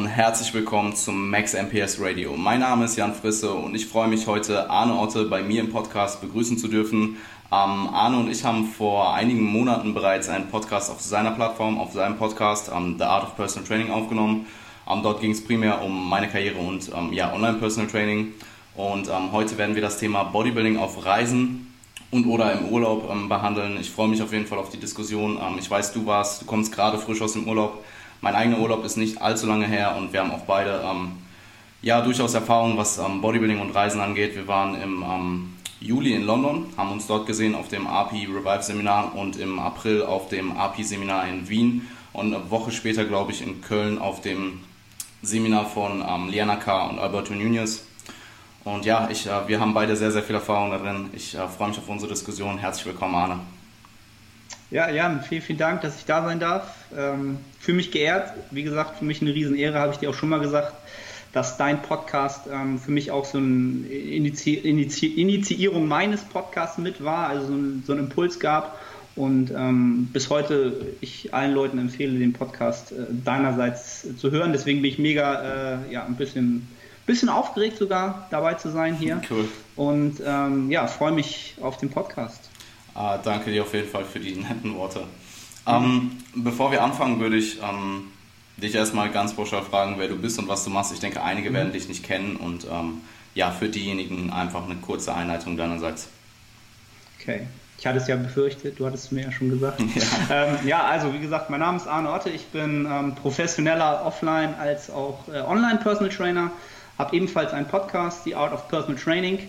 Und herzlich willkommen zum Max MPS Radio. Mein Name ist Jan Frisse und ich freue mich heute Arne Otte bei mir im Podcast begrüßen zu dürfen. Ähm, Arne und ich haben vor einigen Monaten bereits einen Podcast auf seiner Plattform, auf seinem Podcast ähm, The Art of Personal Training aufgenommen. Ähm, dort ging es primär um meine Karriere und ähm, ja, Online Personal Training. Und ähm, heute werden wir das Thema Bodybuilding auf Reisen und oder im Urlaub ähm, behandeln. Ich freue mich auf jeden Fall auf die Diskussion. ich weiß, du warst, du kommst gerade frisch aus dem Urlaub. Mein eigener Urlaub ist nicht allzu lange her und wir haben auch beide ähm, ja durchaus Erfahrung, was ähm, Bodybuilding und Reisen angeht. Wir waren im ähm, Juli in London, haben uns dort gesehen auf dem RP Revive Seminar und im April auf dem RP Seminar in Wien und eine Woche später, glaube ich, in Köln auf dem Seminar von ähm, Liana K. und Alberto Nunez. Und ja, ich, äh, wir haben beide sehr, sehr viel Erfahrung darin. Ich äh, freue mich auf unsere Diskussion. Herzlich willkommen, Arne. Ja, Jan, vielen, vielen Dank, dass ich da sein darf. Ähm, fühle mich geehrt. Wie gesagt, für mich eine Riesenehre, habe ich dir auch schon mal gesagt, dass dein Podcast ähm, für mich auch so eine Initi Initi Initiierung meines Podcasts mit war, also so ein, so ein Impuls gab. Und ähm, bis heute ich allen Leuten empfehle, den Podcast äh, deinerseits zu hören. Deswegen bin ich mega äh, ja, ein bisschen, bisschen aufgeregt sogar dabei zu sein hier. Cool. Und ähm, ja, freue mich auf den Podcast. Äh, danke dir auf jeden Fall für die netten Worte. Ähm, bevor wir anfangen, würde ich ähm, dich erstmal ganz pauschal fragen, wer du bist und was du machst. Ich denke, einige mhm. werden dich nicht kennen und ähm, ja, für diejenigen einfach eine kurze Einleitung deinerseits. Okay. Ich hatte es ja befürchtet, du hattest es mir ja schon gesagt. Ja, ähm, ja also wie gesagt, mein Name ist Arne Otte, ich bin ähm, professioneller Offline- als auch äh, Online-Personal Trainer, habe ebenfalls einen Podcast, The Art of Personal Training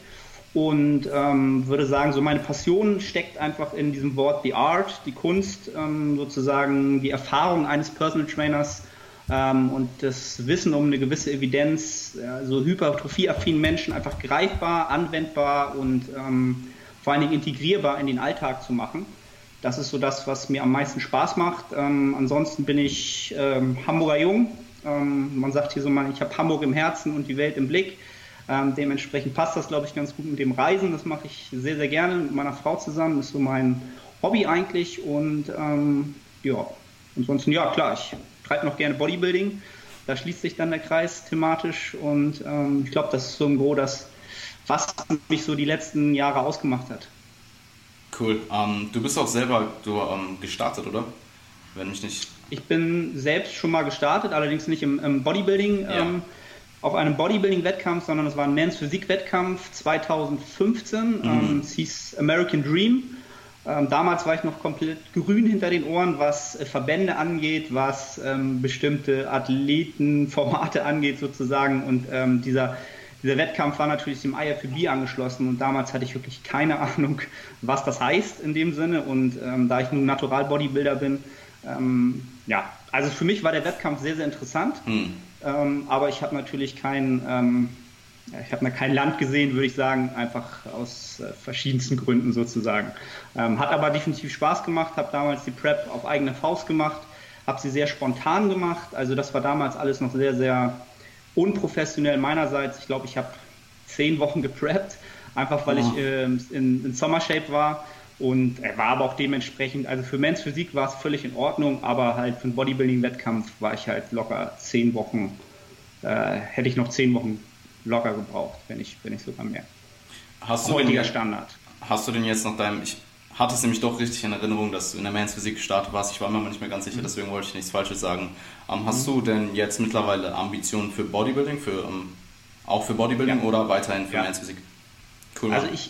und ähm, würde sagen, so meine Passion steckt einfach in diesem Wort die Art, die Kunst, ähm, sozusagen die Erfahrung eines Personal Trainers ähm, und das Wissen um eine gewisse Evidenz, ja, so hypertrophieaffinen Menschen einfach greifbar, anwendbar und ähm, vor allen Dingen integrierbar in den Alltag zu machen. Das ist so das, was mir am meisten Spaß macht. Ähm, ansonsten bin ich ähm, Hamburger Jung. man sagt hier so mal, ich habe Hamburg im Herzen und die Welt im Blick. Ähm, dementsprechend passt das, glaube ich, ganz gut mit dem Reisen. Das mache ich sehr, sehr gerne mit meiner Frau zusammen. Das ist so mein Hobby eigentlich. Und ähm, ja, ansonsten, ja, klar, ich treibe noch gerne Bodybuilding. Da schließt sich dann der Kreis thematisch. Und ähm, ich glaube, das ist so ein Gros, das, was mich so die letzten Jahre ausgemacht hat. Cool. Ähm, du bist auch selber du, ähm, gestartet, oder? Wenn mich nicht. Ich bin selbst schon mal gestartet, allerdings nicht im, im Bodybuilding. Ja ähm, auf einem Bodybuilding-Wettkampf, sondern es war ein Men's Physik-Wettkampf 2015. Mhm. Ähm, es hieß American Dream. Ähm, damals war ich noch komplett grün hinter den Ohren, was äh, Verbände angeht, was ähm, bestimmte Athletenformate angeht sozusagen. Und ähm, dieser, dieser Wettkampf war natürlich dem IFBB angeschlossen und damals hatte ich wirklich keine Ahnung, was das heißt in dem Sinne. Und da ich nun Natural Bodybuilder bin, ja, also für mich war der Wettkampf sehr, sehr interessant. Mhm. Ähm, aber ich habe natürlich kein, ähm, ich habe kein Land gesehen, würde ich sagen, einfach aus äh, verschiedensten Gründen sozusagen. Ähm, hat aber definitiv Spaß gemacht, habe damals die Prep auf eigene Faust gemacht, habe sie sehr spontan gemacht. Also das war damals alles noch sehr, sehr unprofessionell meinerseits. Ich glaube, ich habe zehn Wochen gepreppt, einfach weil oh. ich äh, in, in Sommershape war und er war aber auch dementsprechend, also für Men's Physik war es völlig in Ordnung, aber halt für einen Bodybuilding-Wettkampf war ich halt locker zehn Wochen, äh, hätte ich noch zehn Wochen locker gebraucht, wenn ich, wenn ich sogar mehr. Hast du Heutiger Standard. Hast du denn jetzt noch deinem, ich hatte es nämlich doch richtig in Erinnerung, dass du in der Men's Physik gestartet warst. Ich war mir aber nicht mehr ganz sicher, mhm. deswegen wollte ich nichts Falsches sagen. Ähm, hast mhm. du denn jetzt mittlerweile Ambitionen für Bodybuilding, für, ähm, auch für Bodybuilding ja. oder weiterhin für ja. Men's Physik? Cool. Also ich,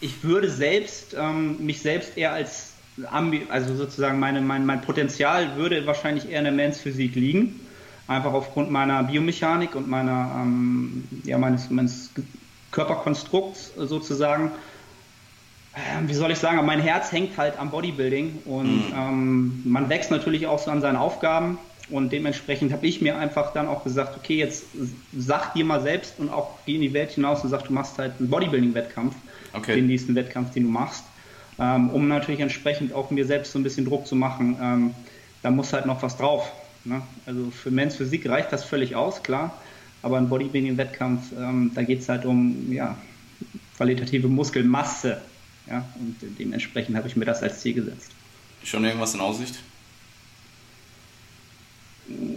ich würde selbst ähm, mich selbst eher als Ambi also sozusagen meine, mein, mein Potenzial würde wahrscheinlich eher in der Mans Physik liegen. Einfach aufgrund meiner Biomechanik und meiner, ähm, ja, meines, meines Körperkonstrukts sozusagen. Ähm, wie soll ich sagen, mein Herz hängt halt am Bodybuilding und mhm. ähm, man wächst natürlich auch so an seinen Aufgaben und dementsprechend habe ich mir einfach dann auch gesagt, okay, jetzt sag dir mal selbst und auch geh in die Welt hinaus und sag, du machst halt einen Bodybuilding-Wettkampf okay. den nächsten Wettkampf, den du machst. Ähm, um natürlich entsprechend auch mir selbst so ein bisschen Druck zu machen. Ähm, da muss halt noch was drauf. Ne? Also für Men's Physik reicht das völlig aus, klar. Aber ein Bodybuilding-Wettkampf, ähm, da geht es halt um ja, qualitative Muskelmasse. Ja? Und dementsprechend habe ich mir das als Ziel gesetzt. Schon irgendwas in Aussicht?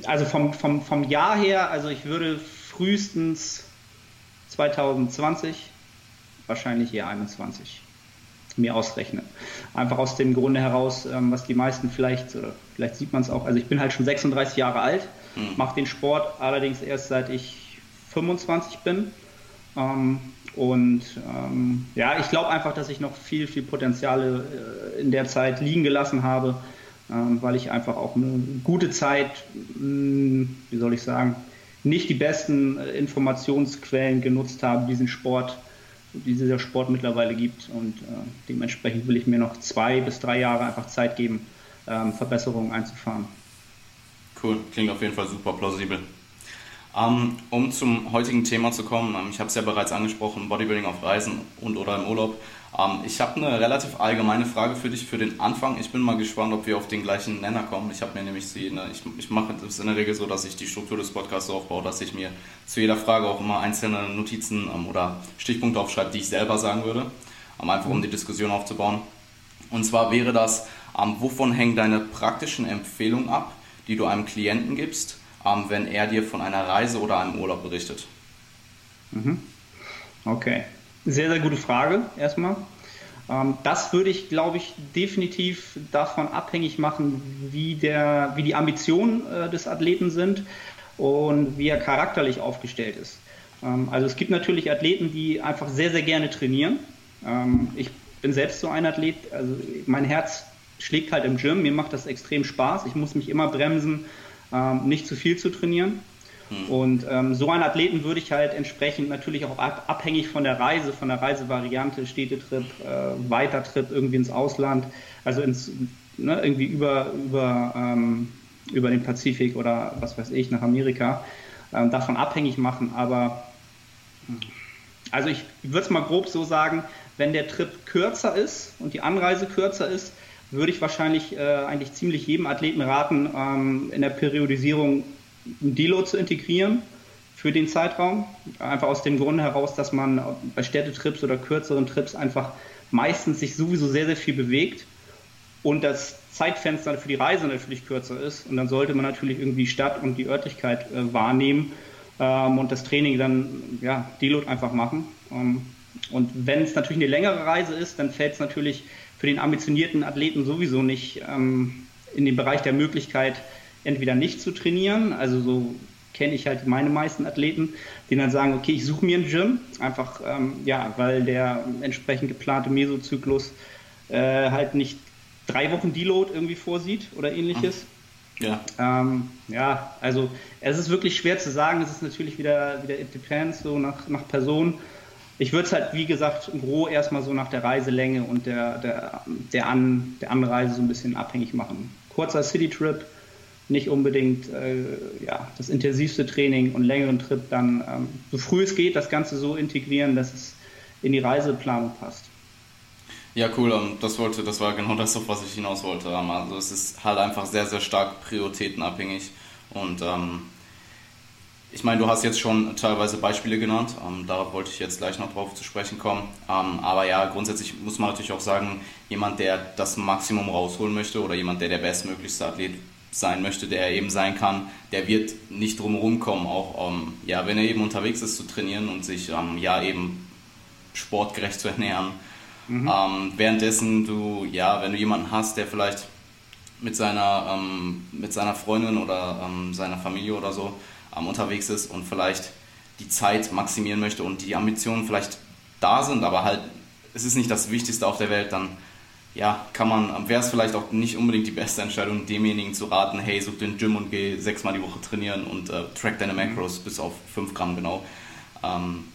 also vom, vom, vom Jahr her, also ich würde frühestens 2020, wahrscheinlich eher 21 mir ausrechnen. Einfach aus dem Grunde heraus, ähm, was die meisten vielleicht, oder vielleicht sieht man es auch, also ich bin halt schon 36 Jahre alt, mhm. mache den Sport allerdings erst seit ich 25 bin. Ähm, und ähm, ja, ich glaube einfach, dass ich noch viel, viel Potenziale äh, in der Zeit liegen gelassen habe, weil ich einfach auch eine gute Zeit, hm, wie soll ich sagen, nicht die besten äh, Informationsquellen genutzt habe, diesen Sport die dieser Sport mittlerweile gibt. Und äh, dementsprechend will ich mir noch zwei bis drei Jahre einfach Zeit geben, ähm, Verbesserungen einzufahren. Cool, klingt auf jeden Fall super plausibel. Ähm, um zum heutigen Thema zu kommen, ähm, ich habe es ja bereits angesprochen, Bodybuilding auf Reisen und oder im Urlaub. Ähm, ich habe eine relativ allgemeine Frage für dich für den Anfang. Ich bin mal gespannt, ob wir auf den gleichen Nenner kommen. Ich habe mir nämlich sie, ne, ich, ich mache es in der Regel so, dass ich die Struktur des Podcasts so aufbaue, dass ich mir zu jeder Frage auch immer einzelne Notizen oder Stichpunkte aufschreibe, die ich selber sagen würde, einfach um die Diskussion aufzubauen. Und zwar wäre das, wovon hängen deine praktischen Empfehlungen ab, die du einem Klienten gibst, ähm, wenn er dir von einer Reise oder einem Urlaub berichtet? Mhm. Okay. Sehr, sehr gute Frage erstmal. Ähm, das würde ich, glaube ich, definitiv davon abhängig machen, wie, der, wie die Ambitionen äh, des Athleten sind und wie er charakterlich aufgestellt ist. Ähm, also es gibt natürlich Athleten, die einfach sehr, sehr gerne trainieren. Ähm, ich bin selbst so ein Athlet, also mein Herz schlägt halt im Gym, mir macht das extrem Spaß. Ich muss mich immer bremsen, nicht zu viel zu trainieren. Hm. Und ähm, so einen Athleten würde ich halt entsprechend natürlich auch ab, abhängig von der Reise, von der Reisevariante, Städtetrip, äh, Weitertrip irgendwie ins Ausland, also ins, ne, irgendwie über, über, ähm, über den Pazifik oder was weiß ich, nach Amerika, ähm, davon abhängig machen. Aber also ich würde es mal grob so sagen, wenn der Trip kürzer ist und die Anreise kürzer ist, würde ich wahrscheinlich äh, eigentlich ziemlich jedem Athleten raten, ähm, in der Periodisierung ein Deload zu integrieren für den Zeitraum. Einfach aus dem Grunde heraus, dass man bei Städtetrips oder kürzeren Trips einfach meistens sich sowieso sehr, sehr viel bewegt und das Zeitfenster für die Reise natürlich kürzer ist. Und dann sollte man natürlich irgendwie Stadt und die Örtlichkeit äh, wahrnehmen ähm, und das Training dann, ja, Deload einfach machen. Ähm, und wenn es natürlich eine längere Reise ist, dann fällt es natürlich für den ambitionierten Athleten sowieso nicht ähm, in den Bereich der Möglichkeit, entweder nicht zu trainieren, also so kenne ich halt meine meisten Athleten, die dann sagen, okay, ich suche mir ein Gym, einfach, ähm, ja, weil der entsprechend geplante Mesozyklus äh, halt nicht drei Wochen Deload irgendwie vorsieht oder ähnliches. Ja. Ähm, ja, also es ist wirklich schwer zu sagen, es ist natürlich wieder, wieder it depends, so nach, nach Person. Ich würde es halt, wie gesagt, gro erstmal so nach der Reiselänge und der, der, der, An, der Anreise so ein bisschen abhängig machen. Kurzer City-Trip, nicht unbedingt äh, ja, das intensivste Training und längeren Trip dann, ähm, so früh es geht, das Ganze so integrieren, dass es in die Reiseplanung passt. Ja, cool. Das wollte, das war genau das, auf was ich hinaus wollte. Also es ist halt einfach sehr, sehr stark prioritätenabhängig. Und ähm, ich meine, du hast jetzt schon teilweise Beispiele genannt. Ähm, darauf wollte ich jetzt gleich noch drauf zu sprechen kommen. Ähm, aber ja, grundsätzlich muss man natürlich auch sagen, jemand, der das Maximum rausholen möchte oder jemand, der der bestmöglichste Athlet sein möchte, der er eben sein kann, der wird nicht drumherum kommen, auch ähm, ja, wenn er eben unterwegs ist zu trainieren und sich ähm, ja eben sportgerecht zu ernähren. Mhm. Ähm, währenddessen du, ja, wenn du jemanden hast, der vielleicht mit seiner, ähm, mit seiner Freundin oder seiner Familie oder so ähm, unterwegs ist und vielleicht die Zeit maximieren möchte und die Ambitionen vielleicht da sind, aber halt es ist nicht das Wichtigste auf der Welt, dann ja, kann man, wäre es vielleicht auch nicht unbedingt die beste Entscheidung, demjenigen zu raten, hey, such den Gym und geh sechsmal die Woche trainieren und äh, track deine Macros bis auf 5 Gramm genau. Ähm,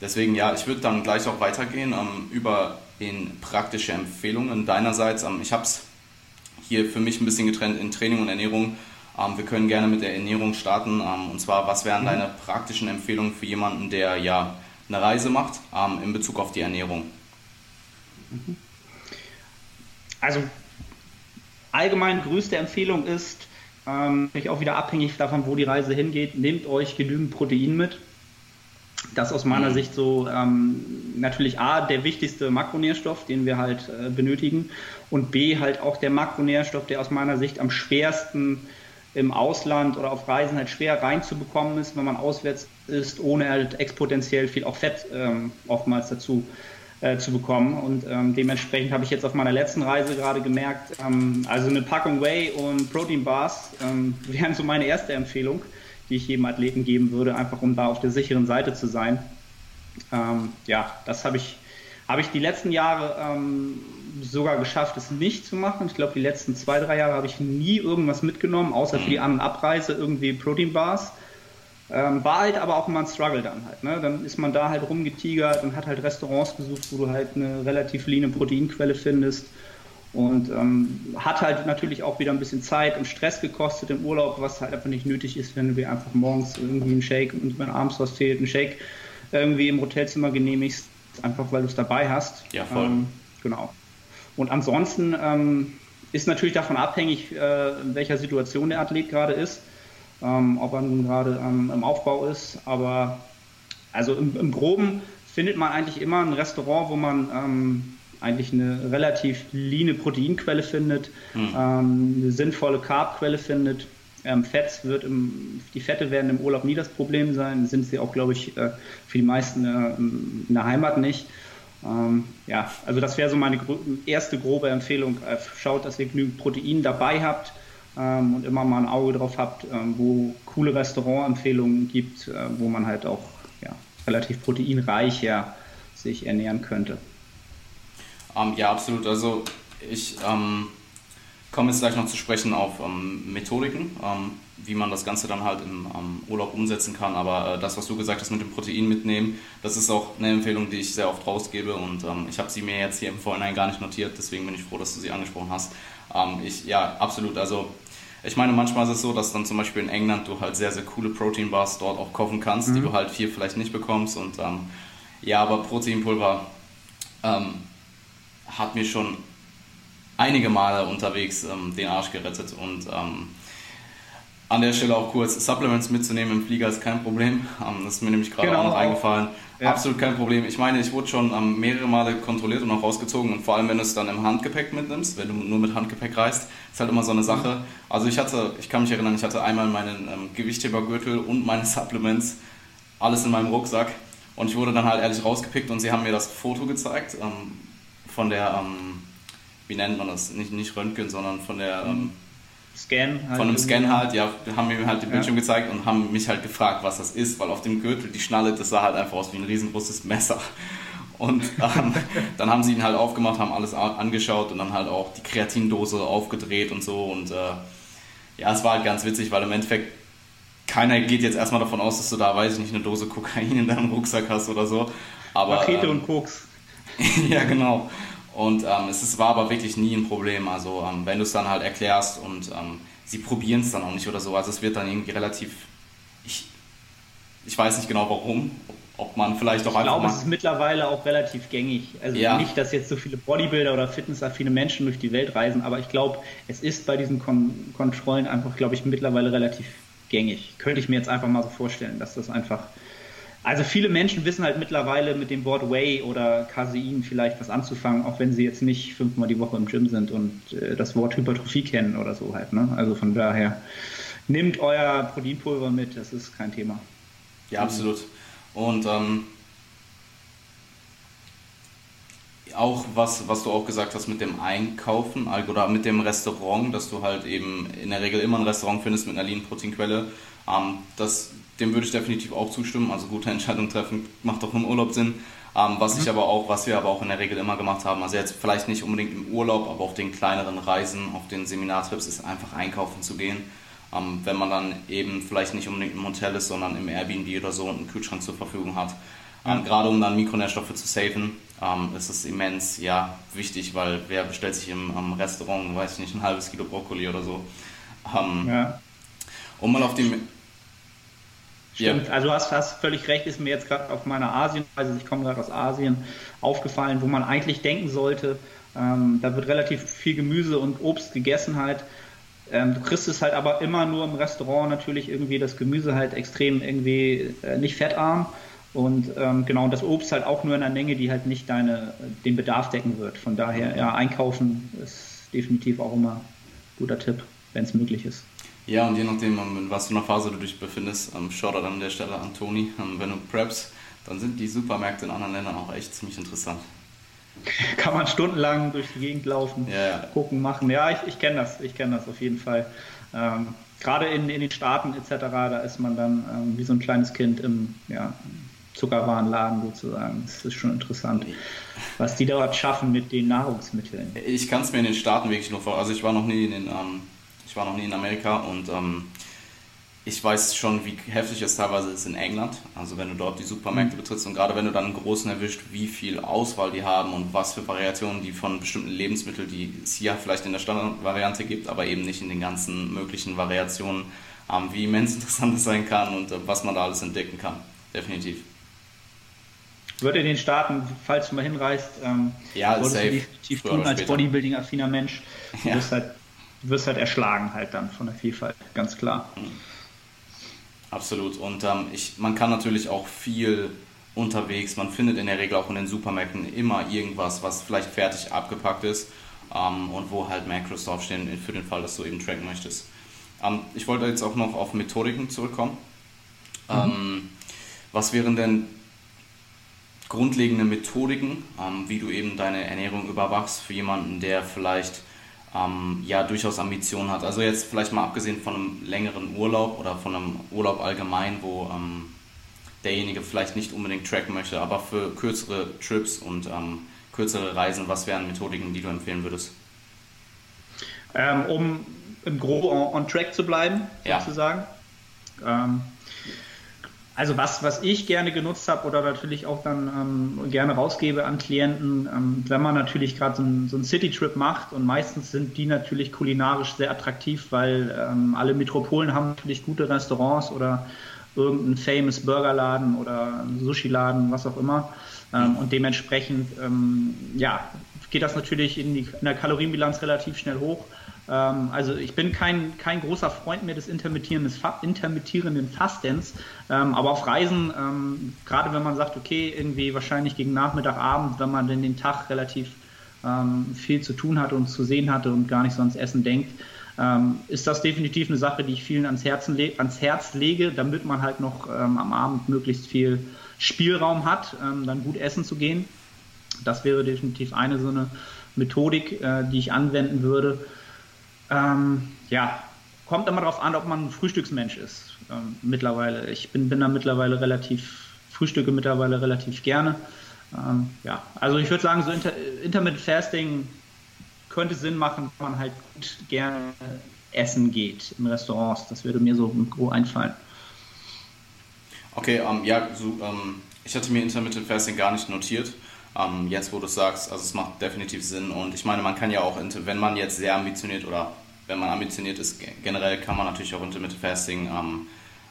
deswegen, ja, ich würde dann gleich auch weitergehen ähm, über in praktische Empfehlungen deinerseits. Ähm, ich habe es hier für mich ein bisschen getrennt in Training und Ernährung. Ähm, wir können gerne mit der Ernährung starten. Ähm, und zwar, was wären mhm. deine praktischen Empfehlungen für jemanden, der ja eine Reise macht ähm, in Bezug auf die Ernährung? Mhm also allgemein größte Empfehlung ist, ähm, auch wieder abhängig davon, wo die Reise hingeht, nehmt euch genügend Protein mit. Das aus meiner mhm. Sicht so ähm, natürlich A, der wichtigste Makronährstoff, den wir halt äh, benötigen und B, halt auch der Makronährstoff, der aus meiner Sicht am schwersten im Ausland oder auf Reisen halt schwer reinzubekommen ist, wenn man auswärts ist, ohne halt exponentiell viel auch Fett ähm, oftmals dazu äh, zu bekommen. Und ähm, dementsprechend habe ich jetzt auf meiner letzten Reise gerade gemerkt, ähm, also eine Packung Whey und Protein Bars ähm, wären so meine erste Empfehlung, die ich jedem Athleten geben würde, einfach um da auf der sicheren Seite zu sein. Ähm, ja, das habe ich, habe ich die letzten Jahre ähm, sogar geschafft, es nicht zu machen. Ich glaube, die letzten zwei, drei Jahre habe ich nie irgendwas mitgenommen, außer für die An- und Abreise irgendwie Protein Bars. Ähm, war halt aber auch immer ein Struggle dann halt. Ne? Dann ist man da halt rumgetigert und hat halt Restaurants gesucht, wo du halt eine relativ leane Proteinquelle findest. Und ähm, hat halt natürlich auch wieder ein bisschen Zeit und Stress gekostet im Urlaub, was halt einfach nicht nötig ist, wenn du dir einfach morgens irgendwie einen Shake und wenn abends was fehlt, einen Shake irgendwie im Hotelzimmer genehmigst, einfach weil du es dabei hast. Ja, voll. Ähm, genau. Und ansonsten ähm, ist natürlich davon abhängig, äh, in welcher Situation der Athlet gerade ist ähm, ob er nun gerade ähm, im Aufbau ist. Aber also im, im, Groben findet man eigentlich immer ein Restaurant, wo man ähm, eigentlich eine relativ leane Proteinquelle findet, mhm. eine sinnvolle Carbquelle findet. Ähm, Fetts wird im, die Fette werden im Urlaub nie das Problem sein, sind sie auch, glaube ich, äh, für die meisten äh, in der Heimat nicht. Ähm, ja, also das wäre so meine erste grobe Empfehlung. Äh, schaut, dass ihr genügend Protein dabei habt ähm, und immer mal ein Auge drauf habt, ähm, wo coole Restaurantempfehlungen gibt, äh, wo man halt auch ja, relativ proteinreicher sich ernähren könnte. Ähm, ja, absolut. Also ich ähm, komme jetzt gleich noch zu sprechen auf ähm, Methodiken, wie man das Ganze dann halt im Urlaub umsetzen kann. Aber äh, das, was du gesagt hast mit dem Protein mitnehmen, das ist auch eine Empfehlung, die ich sehr oft rausgebe und ich habe sie mir jetzt hier im Vorhinein gar nicht notiert, deswegen bin ich froh, dass du sie angesprochen hast. ich, ja, absolut. Also ich meine, manchmal ist es so, dass dann zum Beispiel in England du halt sehr, sehr coole Protein-Bars dort auch kaufen kannst, mhm. die du halt hier vielleicht nicht bekommst. Und ähm, ja, aber Proteinpulver ähm, hat mir schon einige Male unterwegs ähm, den Arsch gerettet. Und ähm, an der Stelle auch kurz, Supplements mitzunehmen im Flieger ist kein Problem. Ähm, das ist mir nämlich gerade genau, auch noch eingefallen. Ja. Absolut kein Problem. Ich meine, ich wurde schon ähm, mehrere Male kontrolliert und auch rausgezogen und vor allem, wenn du es dann im Handgepäck mitnimmst, wenn du nur mit Handgepäck reist, ist halt immer so eine Sache. Also ich hatte, ich kann mich erinnern, ich hatte einmal meinen ähm, Gewichthebergürtel und meine Supplements, alles in meinem Rucksack und ich wurde dann halt ehrlich rausgepickt und sie haben mir das Foto gezeigt ähm, von der, ähm, wie nennt man das, nicht, nicht Röntgen, sondern von der... Ähm, Scan halt Von einem Scan halt, ja, haben mir halt den Bildschirm ja. gezeigt und haben mich halt gefragt, was das ist, weil auf dem Gürtel die Schnalle, das sah halt einfach aus wie ein riesengroßes Messer. Und ähm, dann haben sie ihn halt aufgemacht, haben alles angeschaut und dann halt auch die Kreatindose aufgedreht und so. Und äh, ja, es war halt ganz witzig, weil im Endeffekt keiner geht jetzt erstmal davon aus, dass du da, weiß ich nicht, eine Dose Kokain in deinem Rucksack hast oder so. Aber, Rakete ähm, und Koks. ja, genau. Und ähm, es ist, war aber wirklich nie ein Problem. Also ähm, wenn du es dann halt erklärst und ähm, sie probieren es dann auch nicht oder so. Also es wird dann irgendwie relativ. Ich, ich weiß nicht genau warum. Ob man vielleicht auch ich einfach. Ich glaube, es ist mittlerweile auch relativ gängig. Also ja. nicht, dass jetzt so viele Bodybuilder oder fitnessaffine Menschen durch die Welt reisen, aber ich glaube, es ist bei diesen Kon Kontrollen einfach, glaube ich, mittlerweile relativ gängig. Könnte ich mir jetzt einfach mal so vorstellen, dass das einfach also viele Menschen wissen halt mittlerweile mit dem Wort Whey oder Casein vielleicht was anzufangen, auch wenn sie jetzt nicht fünfmal die Woche im Gym sind und äh, das Wort Hypertrophie kennen oder so halt. Ne? Also von daher nehmt euer Proteinpulver mit, das ist kein Thema. Ja, absolut. Und ähm, auch was, was du auch gesagt hast mit dem Einkaufen oder mit dem Restaurant, dass du halt eben in der Regel immer ein Restaurant findest mit einer Lean-Proteinquelle. Ähm, das dem würde ich definitiv auch zustimmen. Also gute Entscheidungen treffen macht auch im Urlaub Sinn. Ähm, was mhm. ich aber auch, was wir aber auch in der Regel immer gemacht haben, also jetzt vielleicht nicht unbedingt im Urlaub, aber auf den kleineren Reisen, auf den Seminartrips, ist einfach einkaufen zu gehen. Ähm, wenn man dann eben vielleicht nicht unbedingt im Hotel ist, sondern im Airbnb oder so und einen Kühlschrank zur Verfügung hat. Ähm, Gerade um dann Mikronährstoffe zu safen, ähm, ist es immens ja, wichtig, weil wer bestellt sich im, im Restaurant, weiß ich nicht, ein halbes Kilo Brokkoli oder so. Ähm, ja. Um mal auf die Stimmt, ja. also du hast, hast völlig recht, ist mir jetzt gerade auf meiner Asienreise, ich komme gerade aus Asien, aufgefallen, wo man eigentlich denken sollte, ähm, da wird relativ viel Gemüse und Obst gegessen halt. Ähm, du kriegst es halt aber immer nur im Restaurant natürlich irgendwie das Gemüse halt extrem irgendwie äh, nicht fettarm und ähm, genau das Obst halt auch nur in einer Menge, die halt nicht deine, den Bedarf decken wird. Von daher, ja, einkaufen ist definitiv auch immer guter Tipp, wenn es möglich ist. Ja, und je nachdem, ähm, in was für einer Phase du dich befindest, ähm, Shoutout an der Stelle an Toni, ähm, wenn du preps, dann sind die Supermärkte in anderen Ländern auch echt ziemlich interessant. Kann man stundenlang durch die Gegend laufen, ja, gucken, machen. Ja, ich, ich kenne das, ich kenne das auf jeden Fall. Ähm, Gerade in, in den Staaten etc., da ist man dann ähm, wie so ein kleines Kind im ja, Zuckerwarenladen sozusagen. Das ist schon interessant, was die dort schaffen mit den Nahrungsmitteln. Ich kann es mir in den Staaten wirklich nur vor. Also ich war noch nie in den, ähm, ich war noch nie in Amerika und ähm, ich weiß schon, wie heftig es teilweise ist in England. Also wenn du dort die Supermärkte mhm. betrittst und gerade wenn du dann einen großen erwischt, wie viel Auswahl die haben und was für Variationen die von bestimmten Lebensmitteln, die es hier vielleicht in der Standardvariante gibt, aber eben nicht in den ganzen möglichen Variationen, ähm, wie immens interessant es sein kann und äh, was man da alles entdecken kann. Definitiv. Wird in den Staaten, falls du mal hinreist, ähm, ja, du definitiv tun als Bodybuilding-affiner Mensch. Du ja. wirst, halt, wirst halt erschlagen halt dann von der Vielfalt, ganz klar. Mhm. Absolut. Und ähm, ich, man kann natürlich auch viel unterwegs, man findet in der Regel auch in den Supermärkten immer irgendwas, was vielleicht fertig abgepackt ist ähm, und wo halt Macros draufstehen für den Fall, dass du eben tracken möchtest. Ähm, ich wollte jetzt auch noch auf Methodiken zurückkommen. Mhm. Ähm, was wären denn grundlegende Methodiken, ähm, wie du eben deine Ernährung überwachst für jemanden, der vielleicht ähm, ja durchaus Ambitionen hat. Also jetzt vielleicht mal abgesehen von einem längeren Urlaub oder von einem Urlaub allgemein, wo ähm, derjenige vielleicht nicht unbedingt tracken möchte, aber für kürzere Trips und ähm, kürzere Reisen, was wären Methodiken, die du empfehlen würdest? Ähm, um im Groben on, on, track zu bleiben, sozusagen. Ja. Ähm, also was, was ich gerne genutzt habe oder natürlich auch dann ähm, gerne rausgebe an Klienten, ähm, wenn man natürlich gerade so, so einen City-Trip macht und meistens sind die natürlich kulinarisch sehr attraktiv, weil ähm, alle Metropolen haben natürlich gute Restaurants oder irgendeinen famous Burgerladen oder Sushi-Laden, was auch immer. Ähm, und dementsprechend ähm, ja, geht das natürlich in, die, in der Kalorienbilanz relativ schnell hoch. Ähm, also ich bin kein, kein großer Freund mehr des intermittierenden Fastens, ähm, aber auf Reisen, ähm, gerade wenn man sagt, okay, irgendwie wahrscheinlich gegen Nachmittag, Abend, wenn man denn den Tag relativ viel zu tun hatte und zu sehen hatte und gar nicht so ans Essen denkt, ist das definitiv eine Sache, die ich vielen ans, Herzen ans Herz lege, damit man halt noch am Abend möglichst viel Spielraum hat, dann gut essen zu gehen. Das wäre definitiv eine so eine Methodik, äh, die ich anwenden würde. Ähm, ja, kommt immer darauf an, ob man ein Frühstücksmensch ist. Ähm, mittlerweile. Ich bin, bin da mittlerweile relativ, frühstücke mittlerweile relativ gerne. Ähm, ja, also ich würde sagen, so Inter Intermittent Fasting könnte Sinn machen, wenn man halt gut gerne essen geht in Restaurants. Das würde mir so grob einfallen. Okay, ähm, ja, so, ähm, ich hatte mir Intermittent Fasting gar nicht notiert. Ähm, jetzt, wo du sagst, also es macht definitiv Sinn und ich meine, man kann ja auch, wenn man jetzt sehr ambitioniert oder wenn man ambitioniert ist, generell kann man natürlich auch Intermittent Fasting ähm,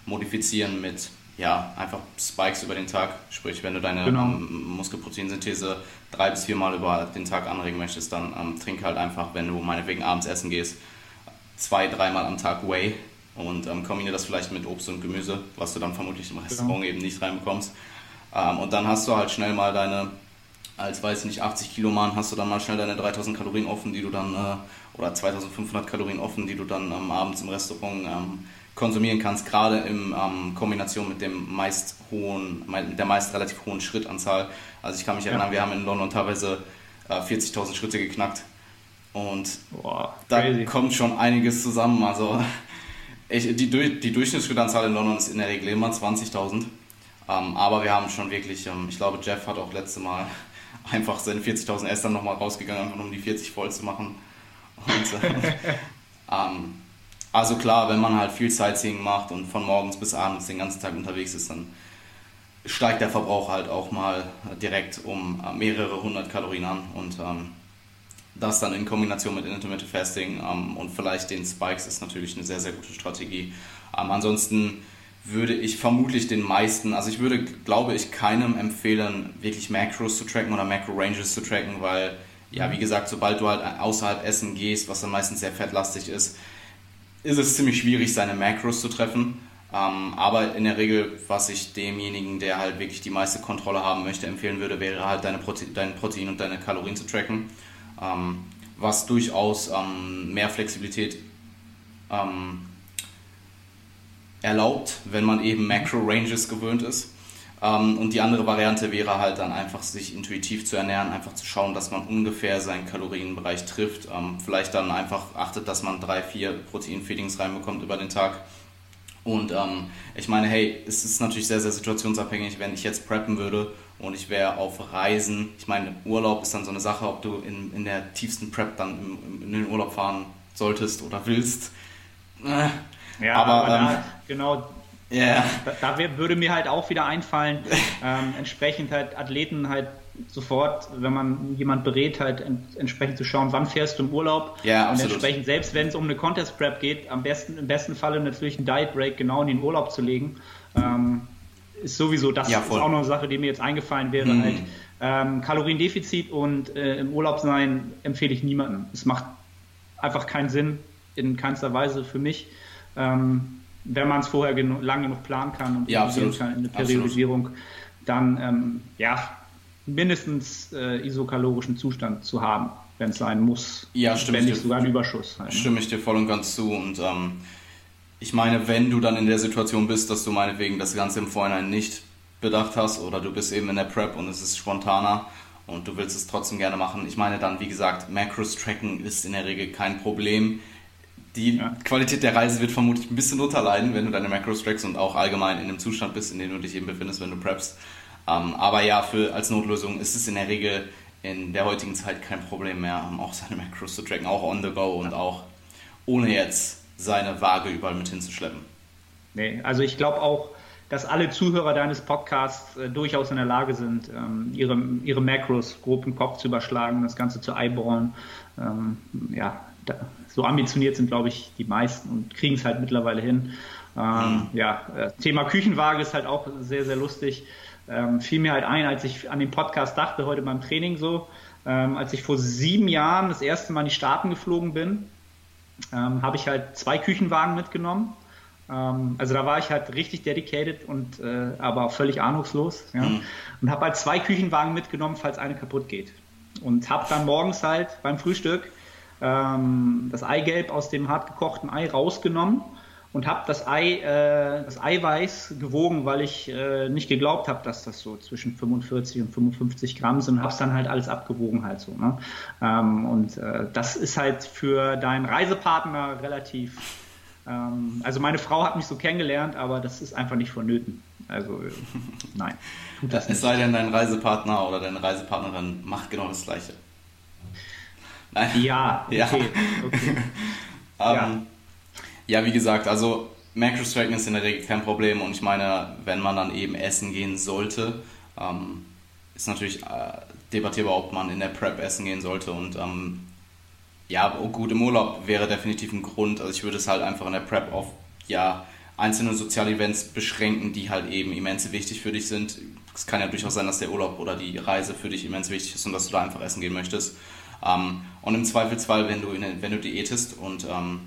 modifizieren mit ja, einfach Spikes über den Tag. Sprich, wenn du deine genau. ähm, Muskelproteinsynthese drei bis viermal über den Tag anregen möchtest, dann ähm, trink halt einfach, wenn du meinetwegen abends essen gehst, zwei, dreimal am Tag Whey und ähm, kombiniere das vielleicht mit Obst und Gemüse, was du dann vermutlich im Restaurant genau. eben nicht reinbekommst. Ähm, und dann hast du halt schnell mal deine als weiß ich nicht 80 Kilo Mann hast du dann mal schnell deine 3000 Kalorien offen, die du dann äh, oder 2500 Kalorien offen, die du dann ähm, abends im Restaurant ähm, konsumieren kannst, gerade in ähm, Kombination mit dem meist hohen, mit der meist relativ hohen Schrittanzahl. Also ich kann mich erinnern, ja. wir haben in London teilweise äh, 40.000 Schritte geknackt und Boah, da kommt schon einiges zusammen. Also ich, die, die Durchschnittsschrittanzahl in London ist in der Regel immer 20.000. Ähm, aber wir haben schon wirklich, ähm, ich glaube, Jeff hat auch letzte Mal einfach seine 40.000 S dann nochmal rausgegangen, einfach um die 40 voll zu machen. Und, äh, ähm, also klar, wenn man halt viel Sightseeing macht und von morgens bis abends den ganzen Tag unterwegs ist, dann steigt der Verbrauch halt auch mal direkt um äh, mehrere hundert Kalorien an und ähm, das dann in Kombination mit Intermittent Fasting ähm, und vielleicht den Spikes ist natürlich eine sehr, sehr gute Strategie. Ähm, ansonsten würde ich vermutlich den meisten, also ich würde, glaube ich, keinem empfehlen, wirklich Macros zu tracken oder Macro-Ranges zu tracken, weil, ja, wie gesagt, sobald du halt außerhalb essen gehst, was dann meistens sehr fettlastig ist, ist es ziemlich schwierig, seine Macros zu treffen. Ähm, aber in der Regel, was ich demjenigen, der halt wirklich die meiste Kontrolle haben möchte, empfehlen würde, wäre halt deine Prote dein Protein und deine Kalorien zu tracken. Ähm, was durchaus ähm, mehr Flexibilität ähm, erlaubt, wenn man eben Macro-Ranges gewöhnt ist. Ähm, und die andere Variante wäre halt dann einfach, sich intuitiv zu ernähren, einfach zu schauen, dass man ungefähr seinen Kalorienbereich trifft. Ähm, vielleicht dann einfach achtet, dass man drei, vier Protein-Feedings reinbekommt über den Tag. Und ähm, ich meine, hey, es ist natürlich sehr, sehr situationsabhängig, wenn ich jetzt preppen würde und ich wäre auf Reisen. Ich meine, Urlaub ist dann so eine Sache, ob du in, in der tiefsten Prep dann im, in den Urlaub fahren solltest oder willst. Äh, ja, aber, aber da, ähm, genau Yeah. Da, da würde mir halt auch wieder einfallen, ähm, entsprechend halt Athleten halt sofort, wenn man jemand berät, halt ent, entsprechend zu schauen, wann fährst du im Urlaub. Ja, und entsprechend, selbst wenn es um eine Contest Prep geht, am besten, im besten Falle natürlich einen Diet Break genau in den Urlaub zu legen. Ähm, ist sowieso, das ja, ist auch noch eine Sache, die mir jetzt eingefallen wäre. Mhm. Halt, ähm, Kaloriendefizit und äh, im Urlaub sein empfehle ich niemandem. Es macht einfach keinen Sinn, in keinster Weise für mich. Ähm, wenn man es vorher genu lang genug planen kann und ja, kann in der Periodisierung, absolut. dann ähm, ja, mindestens äh, isokalorischen Zustand zu haben, wenn es sein muss. Ja, stimmt. Wenn nicht sogar ein Überschuss. Halt, ne? Stimme ich dir voll und ganz zu. Und ähm, ich meine, wenn du dann in der Situation bist, dass du meinetwegen das Ganze im Vorhinein nicht bedacht hast oder du bist eben in der Prep und es ist spontaner und du willst es trotzdem gerne machen. Ich meine dann, wie gesagt, Macros tracken ist in der Regel kein Problem die ja. Qualität der Reise wird vermutlich ein bisschen unterleiden, wenn du deine Macros trackst und auch allgemein in dem Zustand bist, in dem du dich eben befindest, wenn du preppst. Ähm, aber ja, für, als Notlösung ist es in der Regel in der heutigen Zeit kein Problem mehr, auch seine Macros zu tracken, auch on the go und auch ohne jetzt seine Waage überall mit hinzuschleppen. Nee, also ich glaube auch, dass alle Zuhörer deines Podcasts äh, durchaus in der Lage sind, ähm, ihre, ihre Macros grob im Kopf zu überschlagen, das Ganze zu eyeballen. Ähm, ja, da, so ambitioniert sind, glaube ich, die meisten und kriegen es halt mittlerweile hin. Ähm, mhm. Ja, äh, Thema Küchenwaage ist halt auch sehr, sehr lustig. Ähm, fiel mir halt ein, als ich an den Podcast dachte, heute beim Training so, ähm, als ich vor sieben Jahren das erste Mal in die Staaten geflogen bin, ähm, habe ich halt zwei Küchenwagen mitgenommen. Ähm, also da war ich halt richtig dedicated und äh, aber auch völlig ahnungslos. Ja? Mhm. Und habe halt zwei Küchenwagen mitgenommen, falls eine kaputt geht. Und habe dann morgens halt beim Frühstück ähm, das Eigelb aus dem hart gekochten Ei rausgenommen und habe das Ei, äh, das Eiweiß gewogen, weil ich äh, nicht geglaubt habe, dass das so zwischen 45 und 55 Gramm sind. Habe es dann halt alles abgewogen halt so. Ne? Ähm, und äh, das ist halt für deinen Reisepartner relativ. Ähm, also meine Frau hat mich so kennengelernt, aber das ist einfach nicht vonnöten. Also äh, nein. Tut das es sei denn, dein Reisepartner oder deine Reisepartnerin macht genau das Gleiche. Nein. Ja, okay. Ja, okay. um, ja. ja, wie gesagt, also Macros tracken ist in der Regel kein Problem und ich meine, wenn man dann eben essen gehen sollte, ähm, ist natürlich äh, debattierbar, ob man in der Prep essen gehen sollte und ähm, ja, gut, im Urlaub wäre definitiv ein Grund, also ich würde es halt einfach in der Prep auf ja, einzelne soziale Events beschränken, die halt eben immens wichtig für dich sind. Es kann ja durchaus sein, dass der Urlaub oder die Reise für dich immens wichtig ist und dass du da einfach essen gehen möchtest. Ähm, und im Zweifelsfall, wenn du, in, wenn du diätest und ähm,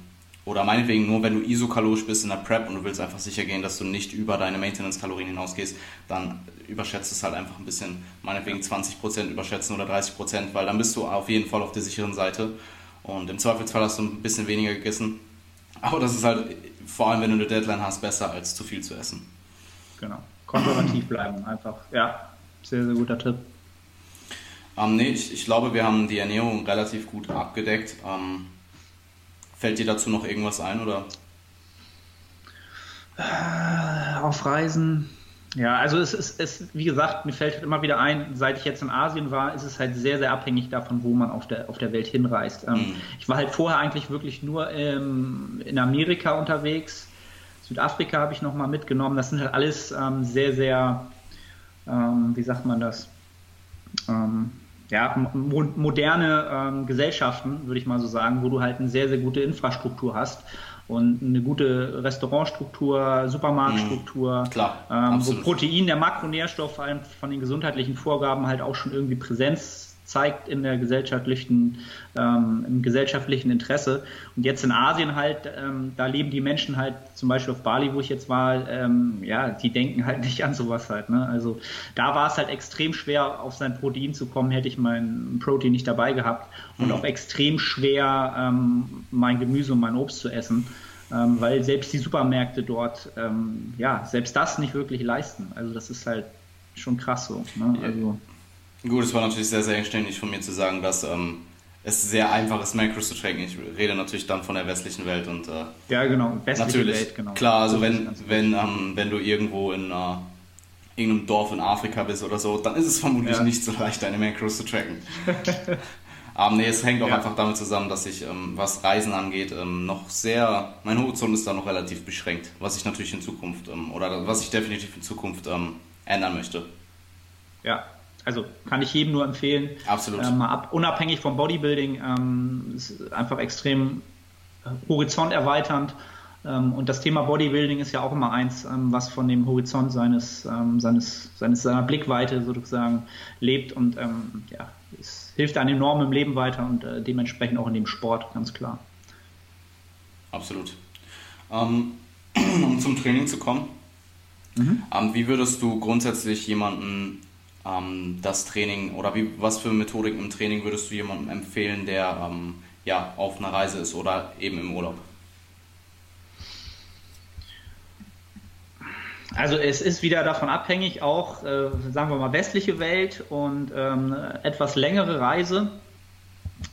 oder meinetwegen nur, wenn du isokalorisch bist in der Prep und du willst einfach sicher gehen, dass du nicht über deine Maintenance-Kalorien hinausgehst, dann überschätzt es halt einfach ein bisschen, meinetwegen 20% überschätzen oder 30%, weil dann bist du auf jeden Fall auf der sicheren Seite. Und im Zweifelsfall hast du ein bisschen weniger gegessen. Aber das ist halt, vor allem wenn du eine Deadline hast, besser als zu viel zu essen. Genau. Konservativ bleiben einfach. Ja, sehr, sehr guter Tipp. Ähm, nee, ich, ich glaube, wir haben die Ernährung relativ gut abgedeckt. Ähm, fällt dir dazu noch irgendwas ein oder? Äh, auf Reisen. Ja, also es ist, es, wie gesagt, mir fällt immer wieder ein, seit ich jetzt in Asien war, ist es halt sehr, sehr abhängig davon, wo man auf der, auf der Welt hinreist. Ähm, mhm. Ich war halt vorher eigentlich wirklich nur ähm, in Amerika unterwegs. Südafrika habe ich nochmal mitgenommen. Das sind halt alles ähm, sehr, sehr, ähm, wie sagt man das? Ja, mo moderne ähm, Gesellschaften, würde ich mal so sagen, wo du halt eine sehr, sehr gute Infrastruktur hast und eine gute Restaurantstruktur, Supermarktstruktur, mhm, klar, ähm, wo Protein, der Makronährstoff von den gesundheitlichen Vorgaben halt auch schon irgendwie Präsenz zeigt in der gesellschaftlichen, ähm, im gesellschaftlichen Interesse. Und jetzt in Asien halt, ähm, da leben die Menschen halt, zum Beispiel auf Bali, wo ich jetzt war, ähm, ja, die denken halt nicht an sowas halt. Ne? Also da war es halt extrem schwer, auf sein Protein zu kommen, hätte ich mein Protein nicht dabei gehabt. Und mhm. auch extrem schwer, ähm, mein Gemüse und mein Obst zu essen. ähm, weil selbst die Supermärkte dort, ähm, ja, selbst das nicht wirklich leisten. Also das ist halt schon krass so. Ne? Also, Gut, es war natürlich sehr, sehr engständig von mir zu sagen, dass ähm, es sehr einfach ist, Macros zu tracken. Ich rede natürlich dann von der westlichen Welt und äh, ja, genau, westliche natürlich, Welt, genau. Klar, also wenn, wenn, ähm, wenn du irgendwo in äh, irgendeinem Dorf in Afrika bist oder so, dann ist es vermutlich ja. nicht so leicht, deine Macros zu tracken. Aber nee, es hängt auch ja. einfach damit zusammen, dass ich, ähm, was Reisen angeht, ähm, noch sehr, mein Horizont ist da noch relativ beschränkt, was ich natürlich in Zukunft, ähm, oder was ich definitiv in Zukunft ähm, ändern möchte. Ja, also kann ich jedem nur empfehlen. Absolut. Ähm, ab, unabhängig vom Bodybuilding ähm, ist einfach extrem äh, horizonterweiternd. Ähm, und das Thema Bodybuilding ist ja auch immer eins, ähm, was von dem Horizont seines, ähm, seines, seines seiner Blickweite sozusagen lebt und ähm, ja, es hilft einem enorm im Leben weiter und äh, dementsprechend auch in dem Sport, ganz klar. Absolut. um zum Training zu kommen, mhm. wie würdest du grundsätzlich jemanden ähm, das Training oder wie, was für Methodiken im Training würdest du jemandem empfehlen, der ähm, ja, auf einer Reise ist oder eben im Urlaub? Also es ist wieder davon abhängig, auch äh, sagen wir mal westliche Welt und ähm, etwas längere Reise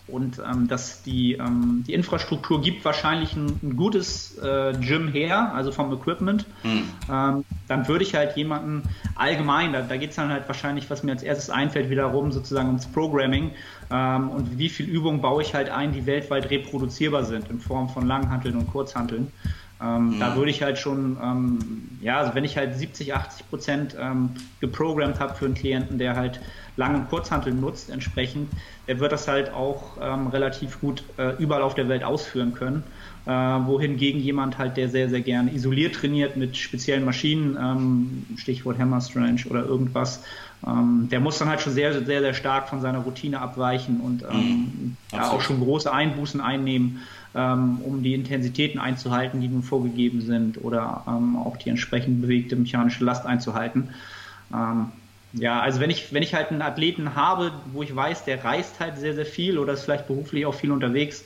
und ähm, dass die, ähm, die Infrastruktur gibt wahrscheinlich ein, ein gutes äh, Gym her, also vom Equipment, mhm. ähm, dann würde ich halt jemanden allgemein, da, da geht es dann halt wahrscheinlich, was mir als erstes einfällt, wiederum sozusagen ums Programming ähm, und wie viel Übungen baue ich halt ein, die weltweit reproduzierbar sind in Form von Langhanteln und Kurzhanteln. Ähm, mhm. Da würde ich halt schon, ähm, ja, also wenn ich halt 70, 80 Prozent ähm, geprogrammt habe für einen Klienten, der halt Lang- und Kurzhantel nutzt, entsprechend, der wird das halt auch ähm, relativ gut äh, überall auf der Welt ausführen können. Äh, wohingegen jemand halt, der sehr, sehr gerne isoliert trainiert mit speziellen Maschinen, ähm, Stichwort Hammer Strange oder irgendwas, ähm, der muss dann halt schon sehr, sehr, sehr stark von seiner Routine abweichen und ähm, mhm. ja, auch schon große Einbußen einnehmen ähm, um die Intensitäten einzuhalten, die nun vorgegeben sind oder ähm, auch die entsprechend bewegte mechanische Last einzuhalten. Ja, also wenn ich, wenn ich halt einen Athleten habe, wo ich weiß, der reist halt sehr, sehr viel oder ist vielleicht beruflich auch viel unterwegs,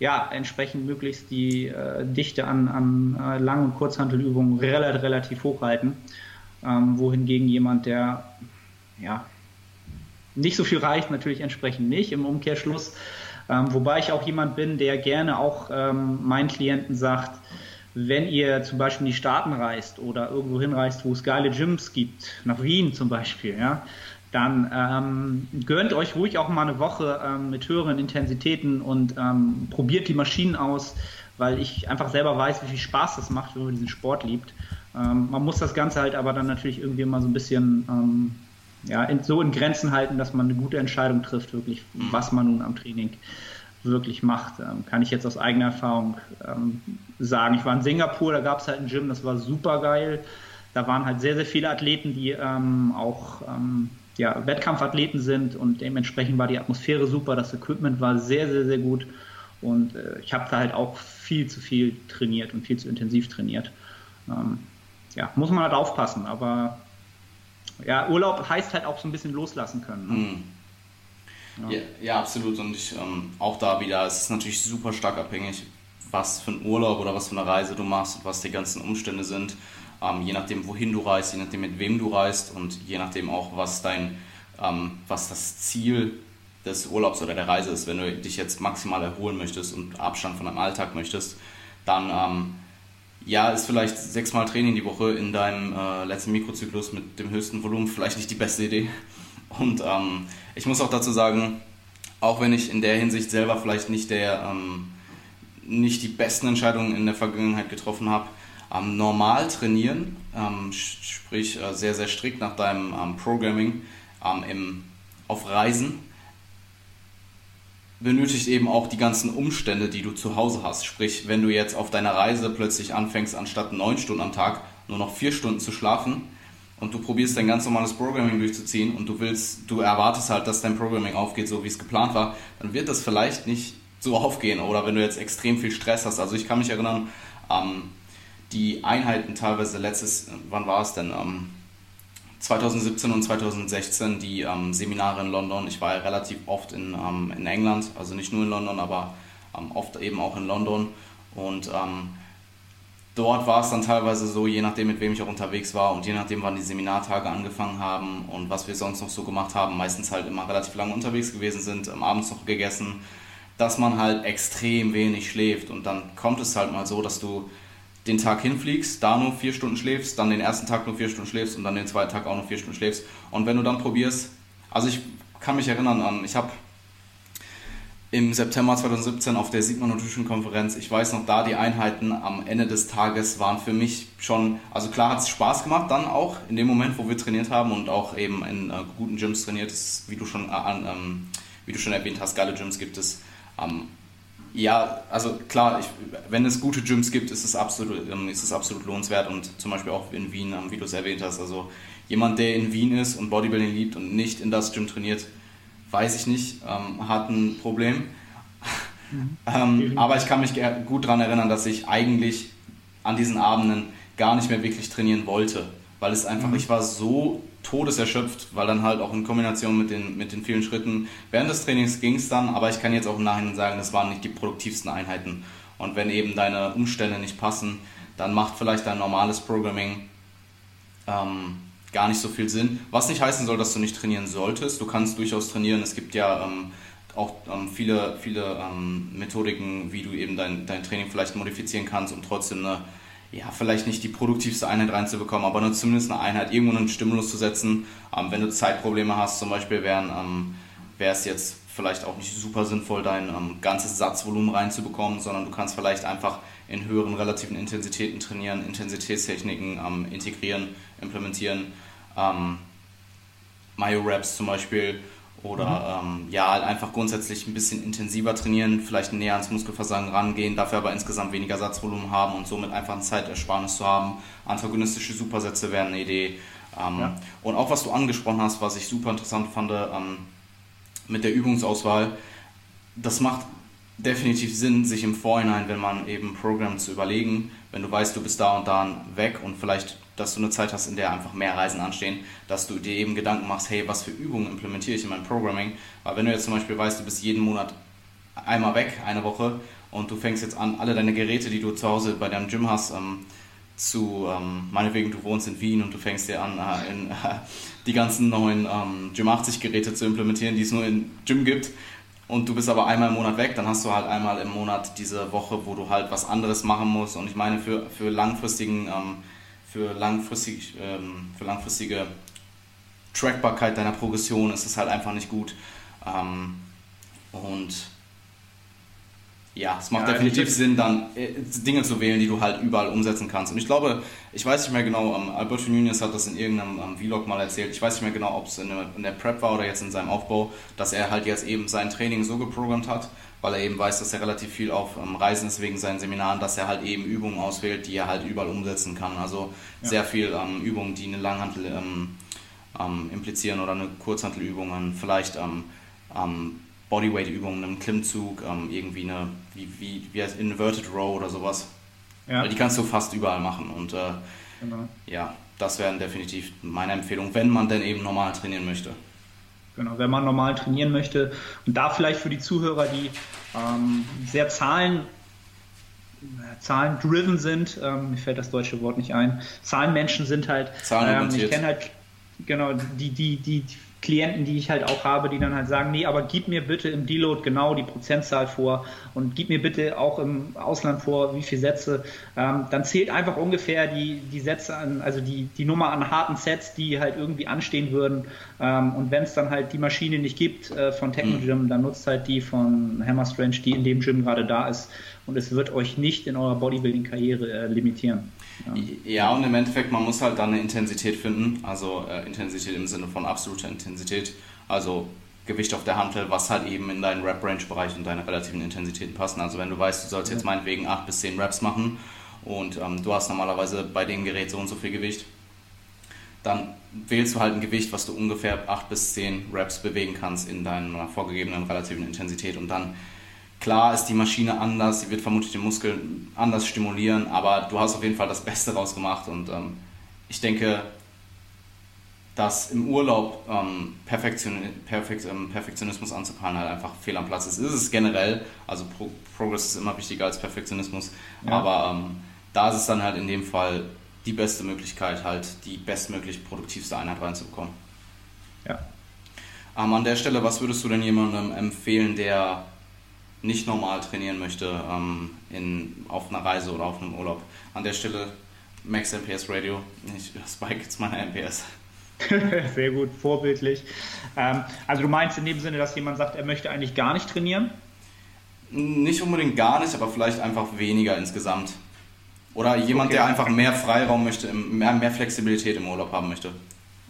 ja, entsprechend möglichst die äh, Dichte an, an äh, Lang- und Kurzhantelübungen relativ, relativ hoch halten. Ähm, wohingegen jemand, der ja nicht so viel reicht, natürlich entsprechend nicht im Umkehrschluss. Ähm, wobei ich auch jemand bin, der gerne auch ähm, meinen Klienten sagt, wenn ihr zum Beispiel in die Staaten reist oder irgendwo hinreist, wo es geile Gyms gibt, nach Wien zum Beispiel, ja, dann ähm, gönnt euch ruhig auch mal eine Woche ähm, mit höheren Intensitäten und ähm, probiert die Maschinen aus, weil ich einfach selber weiß, wie viel Spaß das macht, wenn man diesen Sport liebt. Ähm, man muss das Ganze halt aber dann natürlich irgendwie mal so ein bisschen ähm, ja, in, so in Grenzen halten, dass man eine gute Entscheidung trifft, wirklich, was man nun am Training wirklich macht. Ähm, kann ich jetzt aus eigener Erfahrung ähm, sagen. Ich war in Singapur, da gab es halt ein Gym, das war super geil. Da waren halt sehr, sehr viele Athleten, die ähm, auch ähm, ja, Wettkampfathleten sind und dementsprechend war die Atmosphäre super, das Equipment war sehr, sehr, sehr gut und äh, ich habe da halt auch viel zu viel trainiert und viel zu intensiv trainiert. Ähm, ja, muss man halt aufpassen, aber ja, Urlaub heißt halt auch so ein bisschen loslassen können. Ne? Mhm. Ja. Ja, absolut. Und ich, ähm, auch da wieder, es ist natürlich super stark abhängig, was für ein Urlaub oder was für eine Reise du machst und was die ganzen Umstände sind. Ähm, je nachdem, wohin du reist, je nachdem, mit wem du reist und je nachdem auch, was dein, ähm, was das Ziel des Urlaubs oder der Reise ist. Wenn du dich jetzt maximal erholen möchtest und Abstand von deinem Alltag möchtest, dann ähm, ja, ist vielleicht sechsmal Training die Woche in deinem äh, letzten Mikrozyklus mit dem höchsten Volumen vielleicht nicht die beste Idee. Und ähm, ich muss auch dazu sagen, auch wenn ich in der Hinsicht selber vielleicht nicht der ähm, nicht die besten Entscheidungen in der Vergangenheit getroffen habe, ähm, normal trainieren, ähm, sprich äh, sehr, sehr strikt nach deinem ähm, Programming ähm, im, auf Reisen, benötigt eben auch die ganzen Umstände, die du zu Hause hast. Sprich, wenn du jetzt auf deiner Reise plötzlich anfängst, anstatt neun Stunden am Tag nur noch vier Stunden zu schlafen und du probierst dein ganz normales Programming durchzuziehen und du willst, du erwartest halt, dass dein Programming aufgeht, so wie es geplant war, dann wird das vielleicht nicht so aufgehen oder wenn du jetzt extrem viel Stress hast. Also ich kann mich erinnern, ähm, die Einheiten teilweise letztes, wann war es denn? Ähm, 2017 und 2016 die ähm, Seminare in London. Ich war ja relativ oft in, ähm, in England, also nicht nur in London, aber ähm, oft eben auch in London. Und ähm, dort war es dann teilweise so, je nachdem, mit wem ich auch unterwegs war und je nachdem, wann die Seminartage angefangen haben und was wir sonst noch so gemacht haben, meistens halt immer relativ lange unterwegs gewesen sind, abends noch gegessen, dass man halt extrem wenig schläft und dann kommt es halt mal so, dass du den Tag hinfliegst, da nur vier Stunden schläfst, dann den ersten Tag nur vier Stunden schläfst und dann den zweiten Tag auch nur vier Stunden schläfst. Und wenn du dann probierst, also ich kann mich erinnern an, ich habe im September 2017 auf der Sigma Nutrition Konferenz, ich weiß noch, da die Einheiten am Ende des Tages waren für mich schon, also klar hat es Spaß gemacht, dann auch in dem Moment, wo wir trainiert haben und auch eben in äh, guten Gyms trainiert. Ist, wie du schon, äh, ähm, wie du schon erwähnt hast, geile Gyms gibt es. Ähm, ja, also klar, ich, wenn es gute Gyms gibt, ist es, absolut, ähm, ist es absolut lohnenswert und zum Beispiel auch in Wien, ähm, wie du es erwähnt hast, also jemand, der in Wien ist und Bodybuilding liebt und nicht in das Gym trainiert, weiß ich nicht, ähm, hat ein Problem. Mhm. ähm, aber ich kann mich gut daran erinnern, dass ich eigentlich an diesen Abenden gar nicht mehr wirklich trainieren wollte, weil es einfach, mhm. ich war so todeserschöpft, weil dann halt auch in Kombination mit den, mit den vielen Schritten während des Trainings ging es dann, aber ich kann jetzt auch im Nachhinein sagen, das waren nicht die produktivsten Einheiten. Und wenn eben deine Umstände nicht passen, dann macht vielleicht dein normales Programming ähm, gar nicht so viel Sinn. Was nicht heißen soll, dass du nicht trainieren solltest. Du kannst durchaus trainieren. Es gibt ja ähm, auch ähm, viele, viele ähm, Methodiken, wie du eben dein, dein Training vielleicht modifizieren kannst, um trotzdem eine, ja, vielleicht nicht die produktivste Einheit reinzubekommen, aber nur zumindest eine Einheit irgendwo einen Stimulus zu setzen. Ähm, wenn du Zeitprobleme hast, zum Beispiel ähm, wäre es jetzt vielleicht auch nicht super sinnvoll, dein ähm, ganzes Satzvolumen reinzubekommen, sondern du kannst vielleicht einfach in höheren relativen Intensitäten trainieren, Intensitätstechniken ähm, integrieren, implementieren. Ähm, Myo-Raps zum Beispiel oder mhm. ähm, ja, halt einfach grundsätzlich ein bisschen intensiver trainieren, vielleicht näher ans Muskelversagen rangehen, dafür aber insgesamt weniger Satzvolumen haben und somit einfach eine Zeitersparnis zu haben. Antagonistische Supersätze wären eine Idee. Ähm, ja. Und auch was du angesprochen hast, was ich super interessant fand, ähm, mit der Übungsauswahl, das macht definitiv Sinn, sich im Vorhinein, wenn man eben Programm zu überlegen, wenn du weißt, du bist da und da weg und vielleicht, dass du eine Zeit hast, in der einfach mehr Reisen anstehen, dass du dir eben Gedanken machst, hey, was für Übungen implementiere ich in mein Programming? Weil wenn du jetzt zum Beispiel weißt, du bist jeden Monat einmal weg, eine Woche, und du fängst jetzt an, alle deine Geräte, die du zu Hause bei deinem Gym hast, ähm, zu, ähm, meinetwegen, du wohnst in Wien und du fängst dir an, äh, in, äh, die ganzen neuen ähm, Gym 80 Geräte zu implementieren, die es nur in Gym gibt, und du bist aber einmal im Monat weg, dann hast du halt einmal im Monat diese Woche, wo du halt was anderes machen musst. Und ich meine, für, für, langfristigen, ähm, für, langfristig, ähm, für langfristige Trackbarkeit deiner Progression ist es halt einfach nicht gut. Ähm, und ja, es macht ja, definitiv Sinn, dann äh, Dinge zu wählen, die du halt überall umsetzen kannst. Und ich glaube, ich weiß nicht mehr genau, ähm, Alberto Nunez hat das in irgendeinem ähm, Vlog mal erzählt, ich weiß nicht mehr genau, ob es in, in, der Prep war oder jetzt in seinem Aufbau, dass er halt jetzt eben sein Training so geprogrammt hat, weil er eben weiß, dass er relativ viel auf ähm, Reisen ist wegen seinen Seminaren, dass er halt eben Übungen auswählt, die er halt überall umsetzen kann. Also ja. sehr viel Übungen, die eine Langhantel implizieren oder eine Kurzhantelübungen, vielleicht Bodyweight-Übungen, einen Klimmzug, ähm, irgendwie eine, wie, wie, wie heißt Inverted Row oder sowas. Ja. Weil die kannst du fast überall machen. Und äh, genau. ja, das wären definitiv meine Empfehlungen, wenn man denn eben normal trainieren möchte. Genau, wenn man normal trainieren möchte. Und da vielleicht für die Zuhörer, die ähm, sehr Zahlen Zahlen-driven sind, ähm, mir fällt das deutsche Wort nicht ein. Zahlenmenschen sind halt, ähm, ich kenne halt, genau, die, die, die Klienten, die ich halt auch habe, die dann halt sagen, nee, aber gib mir bitte im Deload genau die Prozentzahl vor und gib mir bitte auch im Ausland vor, wie viele Sätze. Ähm, dann zählt einfach ungefähr die, die Sätze an, also die, die Nummer an harten Sets, die halt irgendwie anstehen würden. Ähm, und wenn es dann halt die Maschine nicht gibt äh, von Technogym, mhm. dann nutzt halt die von Hammer Strange, die in dem Gym gerade da ist. Und es wird euch nicht in eurer Bodybuilding-Karriere äh, limitieren. Ja. ja, und im Endeffekt, man muss halt dann eine Intensität finden, also äh, Intensität im Sinne von absoluter Intensität, also Gewicht auf der Hantel, was halt eben in deinen Rap-Range-Bereich und deine relativen Intensitäten passen. Also wenn du weißt, du sollst jetzt meinetwegen 8 bis 10 Raps machen und ähm, du hast normalerweise bei dem Gerät so und so viel Gewicht, dann wählst du halt ein Gewicht, was du ungefähr 8 bis 10 Raps bewegen kannst in deiner vorgegebenen relativen Intensität und dann Klar ist die Maschine anders, sie wird vermutlich den Muskel anders stimulieren, aber du hast auf jeden Fall das Beste rausgemacht und ähm, ich denke, dass im Urlaub ähm, Perfektion, Perfekt, ähm, Perfektionismus anzupeilen halt einfach fehl am Platz ist. Ist es generell, also Pro Progress ist immer wichtiger als Perfektionismus, ja. aber ähm, da ist es dann halt in dem Fall die beste Möglichkeit, halt die bestmöglich produktivste Einheit reinzubekommen. Ja. Ähm, an der Stelle, was würdest du denn jemandem empfehlen, der nicht normal trainieren möchte ähm, in, auf einer Reise oder auf einem Urlaub? An der Stelle Max MPS Radio, ich Spike jetzt meine MPS. Sehr gut, vorbildlich. Ähm, also du meinst in dem Sinne, dass jemand sagt, er möchte eigentlich gar nicht trainieren? Nicht unbedingt gar nicht, aber vielleicht einfach weniger insgesamt. Oder jemand, okay. der einfach mehr Freiraum möchte, mehr, mehr Flexibilität im Urlaub haben möchte.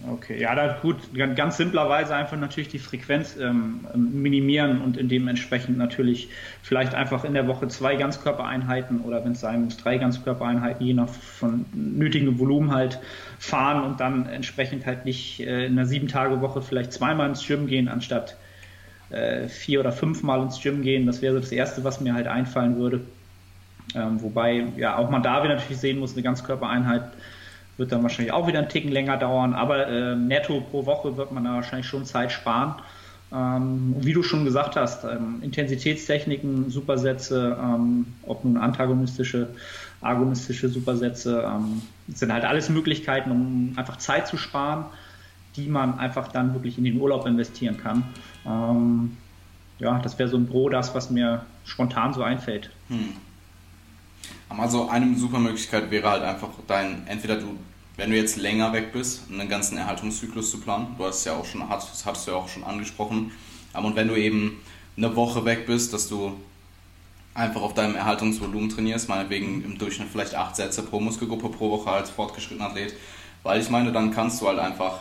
Okay, ja, da gut, ganz simplerweise einfach natürlich die Frequenz ähm, minimieren und in dementsprechend natürlich vielleicht einfach in der Woche zwei Ganzkörpereinheiten oder wenn es sein muss, drei Ganzkörpereinheiten, je nach von nötigem Volumen halt fahren und dann entsprechend halt nicht äh, in einer sieben Tage Woche vielleicht zweimal ins Gym gehen, anstatt äh, vier oder fünfmal ins Gym gehen. Das wäre so das Erste, was mir halt einfallen würde. Ähm, wobei ja auch man da wieder natürlich sehen muss, eine Ganzkörpereinheit wird dann wahrscheinlich auch wieder einen Ticken länger dauern, aber äh, netto pro Woche wird man da wahrscheinlich schon Zeit sparen. Ähm, wie du schon gesagt hast, ähm, Intensitätstechniken, Supersätze, ähm, ob nun antagonistische, agonistische Supersätze, ähm, sind halt alles Möglichkeiten, um einfach Zeit zu sparen, die man einfach dann wirklich in den Urlaub investieren kann. Ähm, ja, das wäre so ein Pro, das, was mir spontan so einfällt. Hm. Also eine super Möglichkeit wäre halt einfach dein, entweder du, wenn du jetzt länger weg bist, einen ganzen Erhaltungszyklus zu planen. Du hast ja auch schon, das hattest du ja auch schon angesprochen. Und wenn du eben eine Woche weg bist, dass du einfach auf deinem Erhaltungsvolumen trainierst, meinetwegen im Durchschnitt vielleicht acht Sätze pro Muskelgruppe pro Woche als fortgeschrittener Athlet. Weil ich meine, dann kannst du halt einfach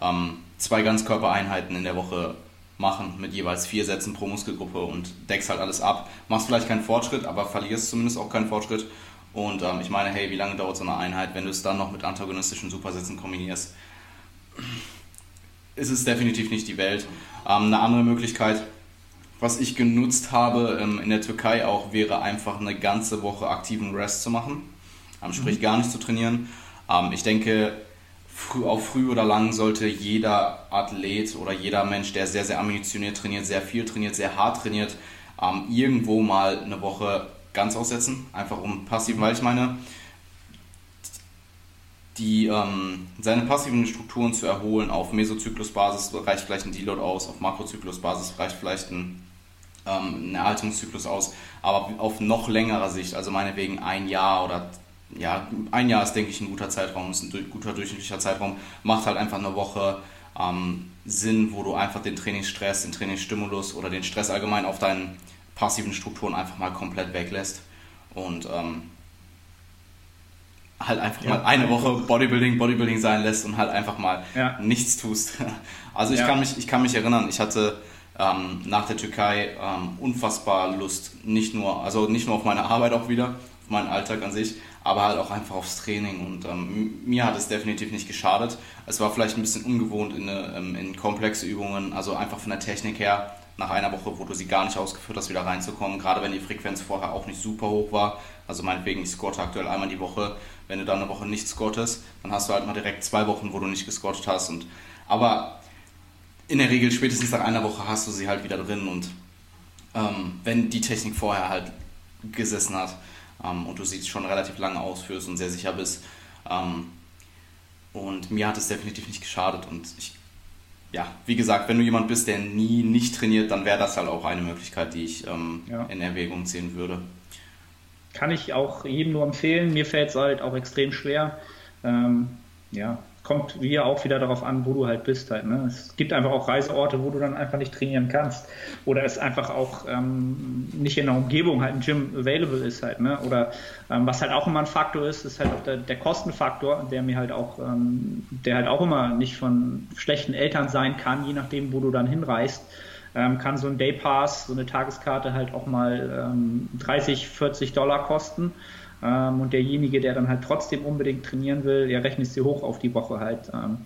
ähm, zwei Ganzkörpereinheiten in der Woche machen mit jeweils vier Sätzen pro Muskelgruppe und deckst halt alles ab. Machst vielleicht keinen Fortschritt, aber verlierst zumindest auch keinen Fortschritt. Und ähm, ich meine, hey, wie lange dauert so eine Einheit, wenn du es dann noch mit antagonistischen Supersätzen kombinierst? Ist es definitiv nicht die Welt. Ähm, eine andere Möglichkeit, was ich genutzt habe ähm, in der Türkei auch, wäre einfach eine ganze Woche aktiven Rest zu machen. Ähm, sprich, mhm. gar nicht zu trainieren. Ähm, ich denke, früh, auf früh oder lang sollte jeder Athlet oder jeder Mensch, der sehr, sehr ambitioniert trainiert, sehr viel trainiert, sehr hart trainiert, ähm, irgendwo mal eine Woche ganz aussetzen. Einfach um passiv, weil ich meine, die, ähm, seine passiven Strukturen zu erholen auf Mesozyklusbasis reicht vielleicht ein Deload aus, auf Makrozyklusbasis reicht vielleicht ein, ähm, ein Erhaltungszyklus aus, aber auf noch längerer Sicht, also meinetwegen ein Jahr oder ja, ein Jahr ist, denke ich, ein guter Zeitraum, ist ein guter durchschnittlicher Zeitraum, macht halt einfach eine Woche ähm, Sinn, wo du einfach den Trainingsstress, den Trainingsstimulus oder den Stress allgemein auf deinen passiven Strukturen einfach mal komplett weglässt und ähm, halt einfach ja, mal eine Woche Bodybuilding, Bodybuilding sein lässt und halt einfach mal ja. nichts tust. Also ich, ja. kann mich, ich kann mich erinnern, ich hatte ähm, nach der Türkei ähm, unfassbar Lust, nicht nur, also nicht nur auf meine Arbeit auch wieder, meinen Alltag an sich, aber halt auch einfach aufs Training. Und ähm, mir hat es definitiv nicht geschadet. Es war vielleicht ein bisschen ungewohnt in, ähm, in komplexe Übungen, also einfach von der Technik her, nach einer Woche, wo du sie gar nicht ausgeführt hast, wieder reinzukommen. Gerade wenn die Frequenz vorher auch nicht super hoch war. Also meinetwegen, ich squatte aktuell einmal die Woche. Wenn du dann eine Woche nicht squattest, dann hast du halt mal direkt zwei Wochen, wo du nicht gesquattet hast. Und, aber in der Regel spätestens nach einer Woche hast du sie halt wieder drin. Und ähm, wenn die Technik vorher halt gesessen hat, ähm, und du sie schon relativ lange ausführst und sehr sicher bist. Ähm, und mir hat es definitiv nicht geschadet und ich, ja, wie gesagt, wenn du jemand bist, der nie nicht trainiert, dann wäre das halt auch eine Möglichkeit, die ich ähm, ja. in Erwägung ziehen würde. Kann ich auch jedem nur empfehlen. Mir fällt es halt auch extrem schwer. Ähm, ja, kommt hier auch wieder darauf an, wo du halt bist halt. Ne? Es gibt einfach auch Reiseorte, wo du dann einfach nicht trainieren kannst. Oder es einfach auch ähm, nicht in der Umgebung halt ein Gym available ist halt. Ne? Oder ähm, was halt auch immer ein Faktor ist, ist halt auch der, der Kostenfaktor, der mir halt auch, ähm, der halt auch immer nicht von schlechten Eltern sein kann, je nachdem, wo du dann hinreist. Ähm, kann so ein Daypass, so eine Tageskarte halt auch mal ähm, 30, 40 Dollar kosten. Ähm, und derjenige, der dann halt trotzdem unbedingt trainieren will, der rechnet sie hoch auf die Woche halt. Ähm,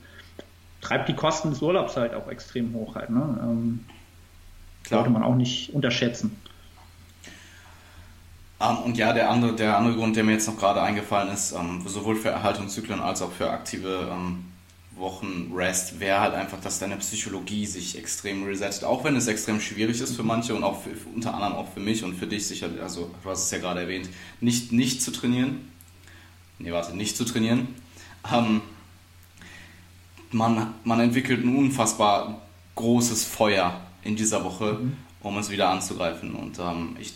treibt die Kosten des Urlaubs halt auch extrem hoch halt. Ne? Ähm, sollte man auch nicht unterschätzen. Um, ähm, und ja, der andere, der andere Grund, der mir jetzt noch gerade eingefallen ist, um, ähm, sowohl für Erhaltungszyklen als auch für aktive um, ähm, Wochen Rest wäre halt einfach, dass deine Psychologie sich extrem resettet. Auch wenn es extrem schwierig ist für manche und auch für, unter anderem auch für mich und für dich sicher, also du hast es ja gerade erwähnt, nicht, nicht zu trainieren. nee, warte, nicht zu trainieren. Ähm, man, man entwickelt ein unfassbar großes Feuer in dieser Woche, mhm. um es wieder anzugreifen. Und ähm, ich,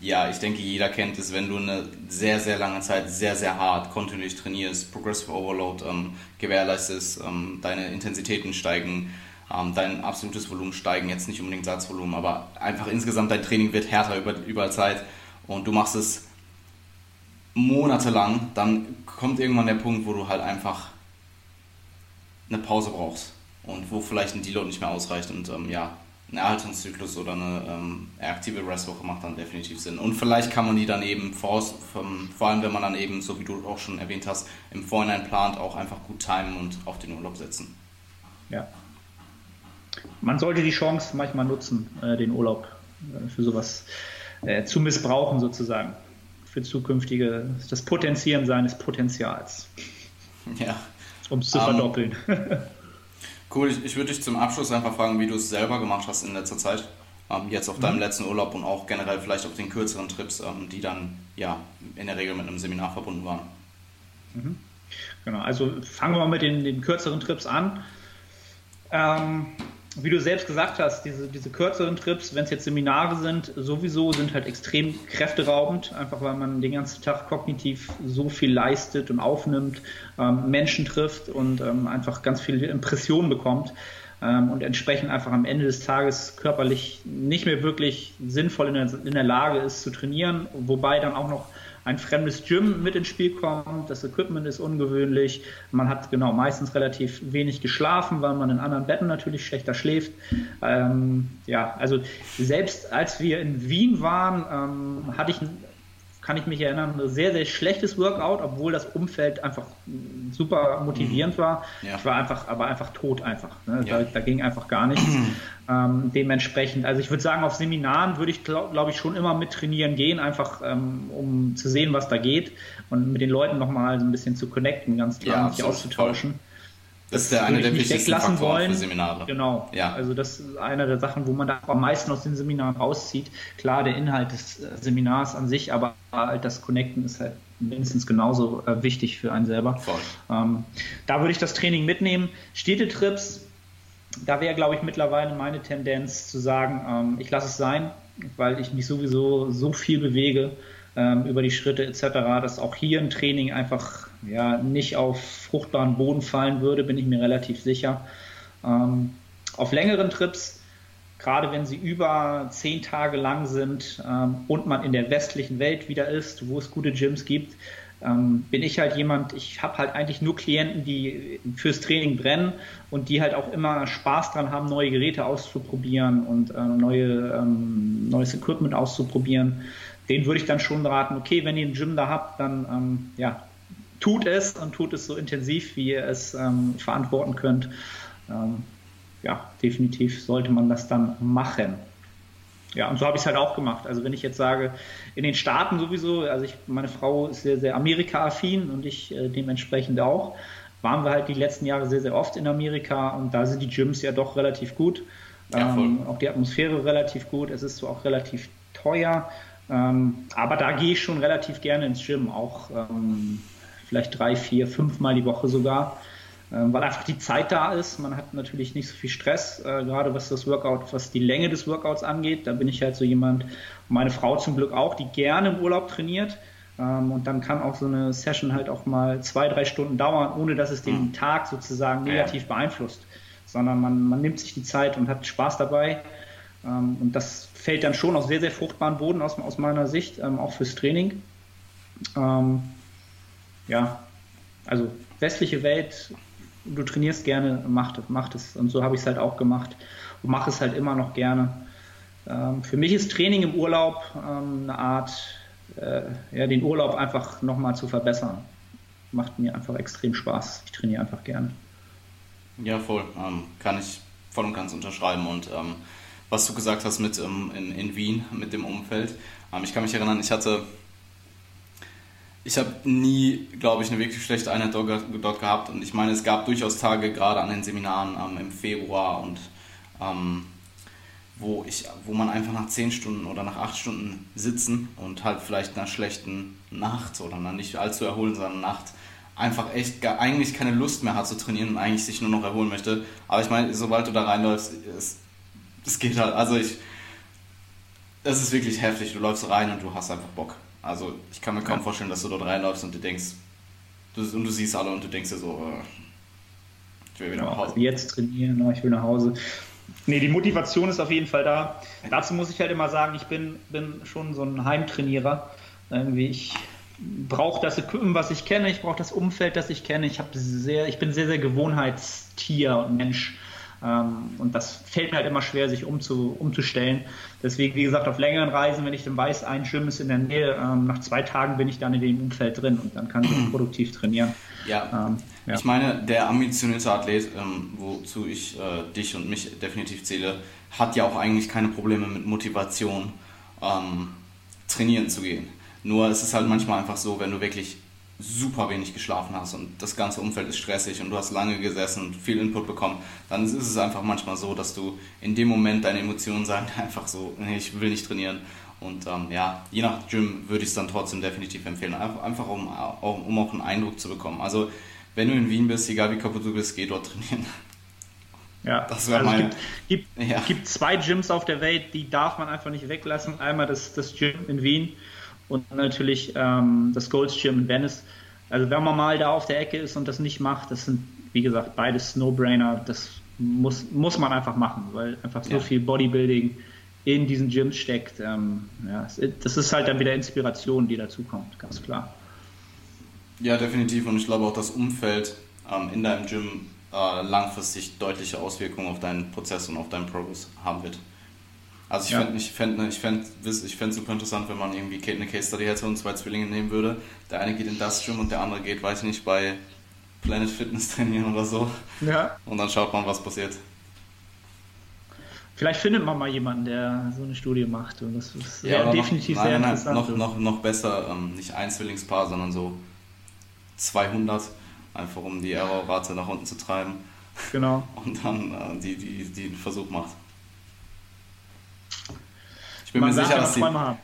ja, ich denke, jeder kennt es, wenn du eine sehr, sehr lange Zeit sehr, sehr hart kontinuierlich trainierst, Progressive Overload ähm, gewährleistest, ähm, deine Intensitäten steigen, ähm, dein absolutes Volumen steigen, jetzt nicht unbedingt Satzvolumen, aber einfach insgesamt dein Training wird härter über, über Zeit und du machst es monatelang, dann kommt irgendwann der Punkt, wo du halt einfach eine Pause brauchst und wo vielleicht ein Deload nicht mehr ausreicht und ähm, ja, ein Erhaltungszyklus oder eine ähm, aktive Restwoche macht dann definitiv Sinn. Und vielleicht kann man die dann eben, voraus, vor allem wenn man dann eben, so wie du auch schon erwähnt hast, im Vorhinein plant, auch einfach gut timen und auf den Urlaub setzen. Ja. Man sollte die Chance manchmal nutzen, äh, den Urlaub äh, für sowas äh, zu missbrauchen sozusagen. Für zukünftige, das Potenzieren seines Potenzials. Ja. Um es zu um, ähm, verdoppeln. Cool, ich, ich würde dich zum Abschluss einfach fragen, wie du es selber gemacht hast in letzter Zeit. Ähm, jetzt auf deinem mhm. letzten Urlaub und auch generell vielleicht auf den kürzeren Trips, ähm, die dann ja in der Regel mit einem Seminar verbunden waren. Mhm. Genau, also fangen wir mal mit den, den kürzeren Trips an. Ähm, wie du selbst gesagt hast, diese, diese kürzeren Trips, wenn es jetzt Seminare sind, sowieso sind halt extrem kräfteraubend, einfach weil man den ganzen Tag kognitiv so viel leistet und aufnimmt, ähm, Menschen trifft und ähm, einfach ganz viele Impressionen bekommt ähm, und entsprechend einfach am Ende des Tages körperlich nicht mehr wirklich sinnvoll in der, in der Lage ist zu trainieren, wobei dann auch noch ein fremdes Gym mit ins Spiel kommt, das Equipment ist ungewöhnlich, man hat genau meistens relativ wenig geschlafen, weil man in anderen Betten natürlich schlechter schläft. Ähm, ja, also selbst als wir in Wien waren, ähm, hatte ich kann ich mich erinnern, ein sehr, sehr schlechtes Workout, obwohl das Umfeld einfach super motivierend mhm. war. Ja. Ich war einfach, aber einfach tot einfach. Ne? Ja. Da, da, ging einfach gar nichts. ähm, dementsprechend, also ich würde sagen, auf Seminaren würde ich, glaube glaub ich, schon immer mit trainieren gehen, einfach ähm, um zu sehen, was da geht und mit den Leuten nochmal so ein bisschen zu connecten, ganz klar, ja, sich auszutauschen. Voll. Das ist ja eine der wichtigsten Faktoren wollen. für Seminare. Genau. Ja. Also das ist eine der Sachen, wo man da am meisten aus den Seminaren rauszieht. Klar, der Inhalt des äh, Seminars an sich, aber halt das Connecten ist halt mindestens genauso äh, wichtig für einen selber. Voll. Ähm, da würde ich das Training mitnehmen. Städtetrips, da wäre, glaube ich, mittlerweile meine Tendenz zu sagen, ähm, ich lasse es sein, weil ich mich sowieso so viel bewege ähm, über die Schritte etc., dass auch hier ein Training einfach ja, nicht auf fruchtbaren Boden fallen würde, bin ich mir relativ sicher. Ähm, auf längeren Trips, gerade wenn sie über zehn Tage lang sind ähm, und man in der westlichen Welt wieder ist, wo es gute Gyms gibt, ähm, bin ich halt jemand, ich habe halt eigentlich nur Klienten, die fürs Training brennen und die halt auch immer Spaß dran haben, neue Geräte auszuprobieren und äh, neue, ähm, neues Equipment auszuprobieren. Den würde ich dann schon raten, okay, wenn ihr ein Gym da habt, dann ähm, ja, tut es und tut es so intensiv, wie ihr es ähm, verantworten könnt. Ähm, ja, definitiv sollte man das dann machen. Ja, und so habe ich es halt auch gemacht. Also wenn ich jetzt sage, in den Staaten sowieso, also ich, meine Frau ist sehr, sehr Amerika-affin und ich äh, dementsprechend auch, waren wir halt die letzten Jahre sehr, sehr oft in Amerika und da sind die Gyms ja doch relativ gut. Ja, ähm, auch die Atmosphäre relativ gut. Es ist so auch relativ teuer. Ähm, aber da gehe ich schon relativ gerne ins Gym, auch ähm, vielleicht drei, vier, fünf Mal die Woche sogar, ähm, weil einfach die Zeit da ist. Man hat natürlich nicht so viel Stress, äh, gerade was das Workout, was die Länge des Workouts angeht. Da bin ich halt so jemand, meine Frau zum Glück auch, die gerne im Urlaub trainiert. Ähm, und dann kann auch so eine Session halt auch mal zwei, drei Stunden dauern, ohne dass es den mhm. Tag sozusagen negativ beeinflusst, sondern man, man nimmt sich die Zeit und hat Spaß dabei. Ähm, und das fällt dann schon auf sehr, sehr fruchtbaren Boden aus, aus meiner Sicht, auch fürs Training ja, also westliche Welt, du trainierst gerne, mach, mach es. Und so habe ich es halt auch gemacht und mache es halt immer noch gerne. Ähm, für mich ist Training im Urlaub ähm, eine Art, äh, ja, den Urlaub einfach nochmal zu verbessern. Macht mir einfach extrem Spaß. Ich trainiere einfach gerne. Ja, voll. Ähm, kann ich voll und ganz unterschreiben. Und ähm, was du gesagt hast mit ähm, in, in Wien, mit dem Umfeld, ähm, ich kann mich erinnern, ich hatte ich habe nie, glaube ich, eine wirklich schlechte Einheit dort, gehabt. Und ich meine, es gab durchaus Tage, gerade an den Seminaren ähm, im Februar und ähm, wo, ich, wo man einfach nach 10 Stunden oder nach 8 Stunden sitzen und halt vielleicht einer schlechten Nacht oder einer nicht allzu erholsamen Nacht einfach echt gar, eigentlich keine Lust mehr hat zu trainieren und eigentlich sich nur noch erholen möchte. Aber ich meine, sobald du da reinläufst, es, es geht halt, also ich, es ist wirklich heftig. Du läufst rein und du hast einfach Bock. Also ich kann mir kaum vorstellen, dass du dort reinläufst und du denkst, du, und du siehst alle und du denkst dir so, äh, ich will wieder nach Hause. Jetzt trainieren, oh, ich will nach Hause. Nee, die Motivation ist auf jeden Fall da. Dazu muss ich halt immer sagen, ich bin, bin schon so ein Heimtrainierer. Irgendwie, ich brauche das Equipment, was ich kenne, ich brauche das Umfeld, das ich kenne. Ich, sehr, ich bin sehr, sehr Gewohnheitstier und Mensch. Ähm, und das fällt mir halt immer schwer, sich umzu, umzustellen. Deswegen, wie gesagt, auf längeren Reisen, wenn ich dann weiß, ein Gym ist in der Nähe, ähm, nach zwei Tagen bin ich dann in dem Umfeld drin und dann kann ich produktiv trainieren. Ja. Ähm, ja. Ich meine, der ambitionierte Athlet, ähm, wozu ich äh, dich und mich definitiv zähle, hat ja auch eigentlich keine Probleme mit Motivation, ähm, trainieren zu gehen. Nur es ist halt manchmal einfach so, wenn du wirklich super wenig geschlafen hast und das ganze Umfeld ist stressig und du hast lange gesessen und viel Input bekommen, dann ist es einfach manchmal so, dass du in dem Moment deine Emotionen sagen einfach so, nee, ich will nicht trainieren. Und ähm, ja, je nach Gym würde ich es dann trotzdem definitiv empfehlen, einfach um, um auch einen Eindruck zu bekommen. Also wenn du in Wien bist, egal wie kaputt du bist, geh dort trainieren. Ja, das wäre also meine. Es gibt, gibt, ja. gibt, zwei Gyms auf der Welt, die darf man einfach nicht weglassen. Einmal das, das Gym in Wien und natürlich ähm, das Gold's Gym in Venice. Also wenn man mal da auf der Ecke ist und das nicht macht, das sind, wie gesagt, beides No-Brainer. Das muss, muss man einfach machen, weil einfach so ja. viel Bodybuilding in diesen Gyms steckt. Ähm, ja, das ist halt dann wieder Inspiration, die dazukommt, ganz klar. Ja, definitiv. Und ich glaube auch, das Umfeld ähm, in deinem Gym äh, langfristig deutliche Auswirkungen auf deinen Prozess und auf deinen Progress haben wird. Also ich ja. fände ich fänd, ich fänd, ich fänd super interessant, wenn man irgendwie eine Case Study hätte und zwei Zwillinge nehmen würde. Der eine geht in das Gym und der andere geht, weiß ich nicht, bei Planet Fitness trainieren oder so. Ja. Und dann schaut man, was passiert. Vielleicht findet man mal jemanden, der so eine Studie macht. Und das ist ja, definitiv noch, sehr nein, interessant. Noch, noch, noch besser, ähm, nicht ein Zwillingspaar, sondern so 200, einfach um die Errorrate nach unten zu treiben. Genau. Und dann äh, die, die, die einen Versuch macht. Ich bin Man mir sicher, dass die,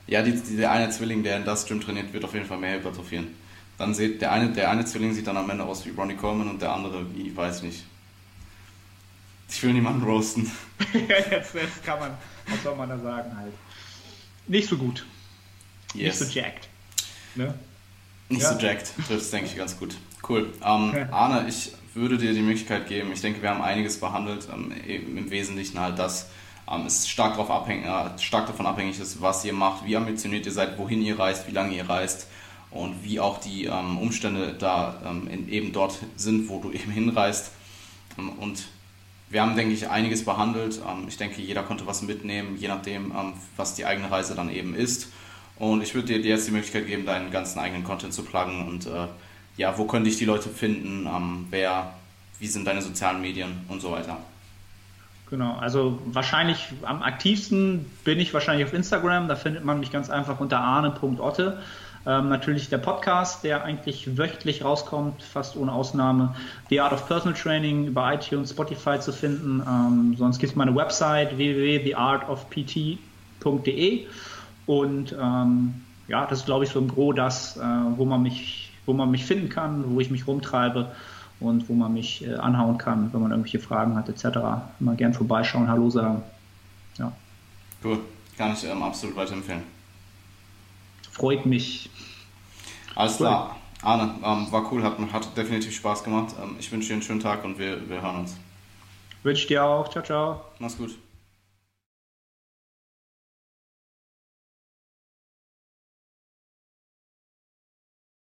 ja, die, die, der eine Zwilling, der in das Gym trainiert, wird auf jeden Fall mehr hypertrophieren. Dann sieht der eine, der eine Zwilling sieht dann am Ende aus wie Ronnie Coleman und der andere wie, weiß nicht. Ich will niemanden roasten. jetzt, jetzt kann man, was soll man da sagen halt. Nicht so gut. Yes. Nicht so jacked. Ne? Nicht ja. so jacked, trifft denke ich, ganz gut. Cool. Ähm, Arne, ich würde dir die Möglichkeit geben, ich denke, wir haben einiges behandelt, ähm, im Wesentlichen halt das, ähm, es stark, darauf abhängig, äh, stark davon abhängig ist, was ihr macht, wie ambitioniert ihr seid, wohin ihr reist, wie lange ihr reist und wie auch die ähm, Umstände da ähm, in, eben dort sind, wo du eben hinreist. Ähm, und wir haben, denke ich, einiges behandelt. Ähm, ich denke, jeder konnte was mitnehmen, je nachdem, ähm, was die eigene Reise dann eben ist. Und ich würde dir jetzt die Möglichkeit geben, deinen ganzen eigenen Content zu pluggen und äh, ja, wo könnte ich die Leute finden, wer, wie sind deine sozialen Medien und so weiter. Genau, also wahrscheinlich am aktivsten bin ich wahrscheinlich auf Instagram, da findet man mich ganz einfach unter arne.otte. Ähm, natürlich der Podcast, der eigentlich wöchentlich rauskommt, fast ohne Ausnahme. The Art of Personal Training über iTunes, Spotify zu finden. Ähm, sonst gibt es meine Website www.theartofpt.de und ähm, ja, das ist glaube ich so im Gro das, äh, wo man mich, wo man mich finden kann, wo ich mich rumtreibe und wo man mich äh, anhauen kann, wenn man irgendwelche Fragen hat etc. Immer gern vorbeischauen, Hallo sagen. Ja. Cool, kann ich ähm, absolut weiterempfehlen. Freut mich. Alles cool. klar. Arne, ähm, war cool, hat, hat definitiv Spaß gemacht. Ähm, ich wünsche dir einen schönen Tag und wir, wir hören uns. Wünsche dir auch. Ciao, ciao. Mach's gut.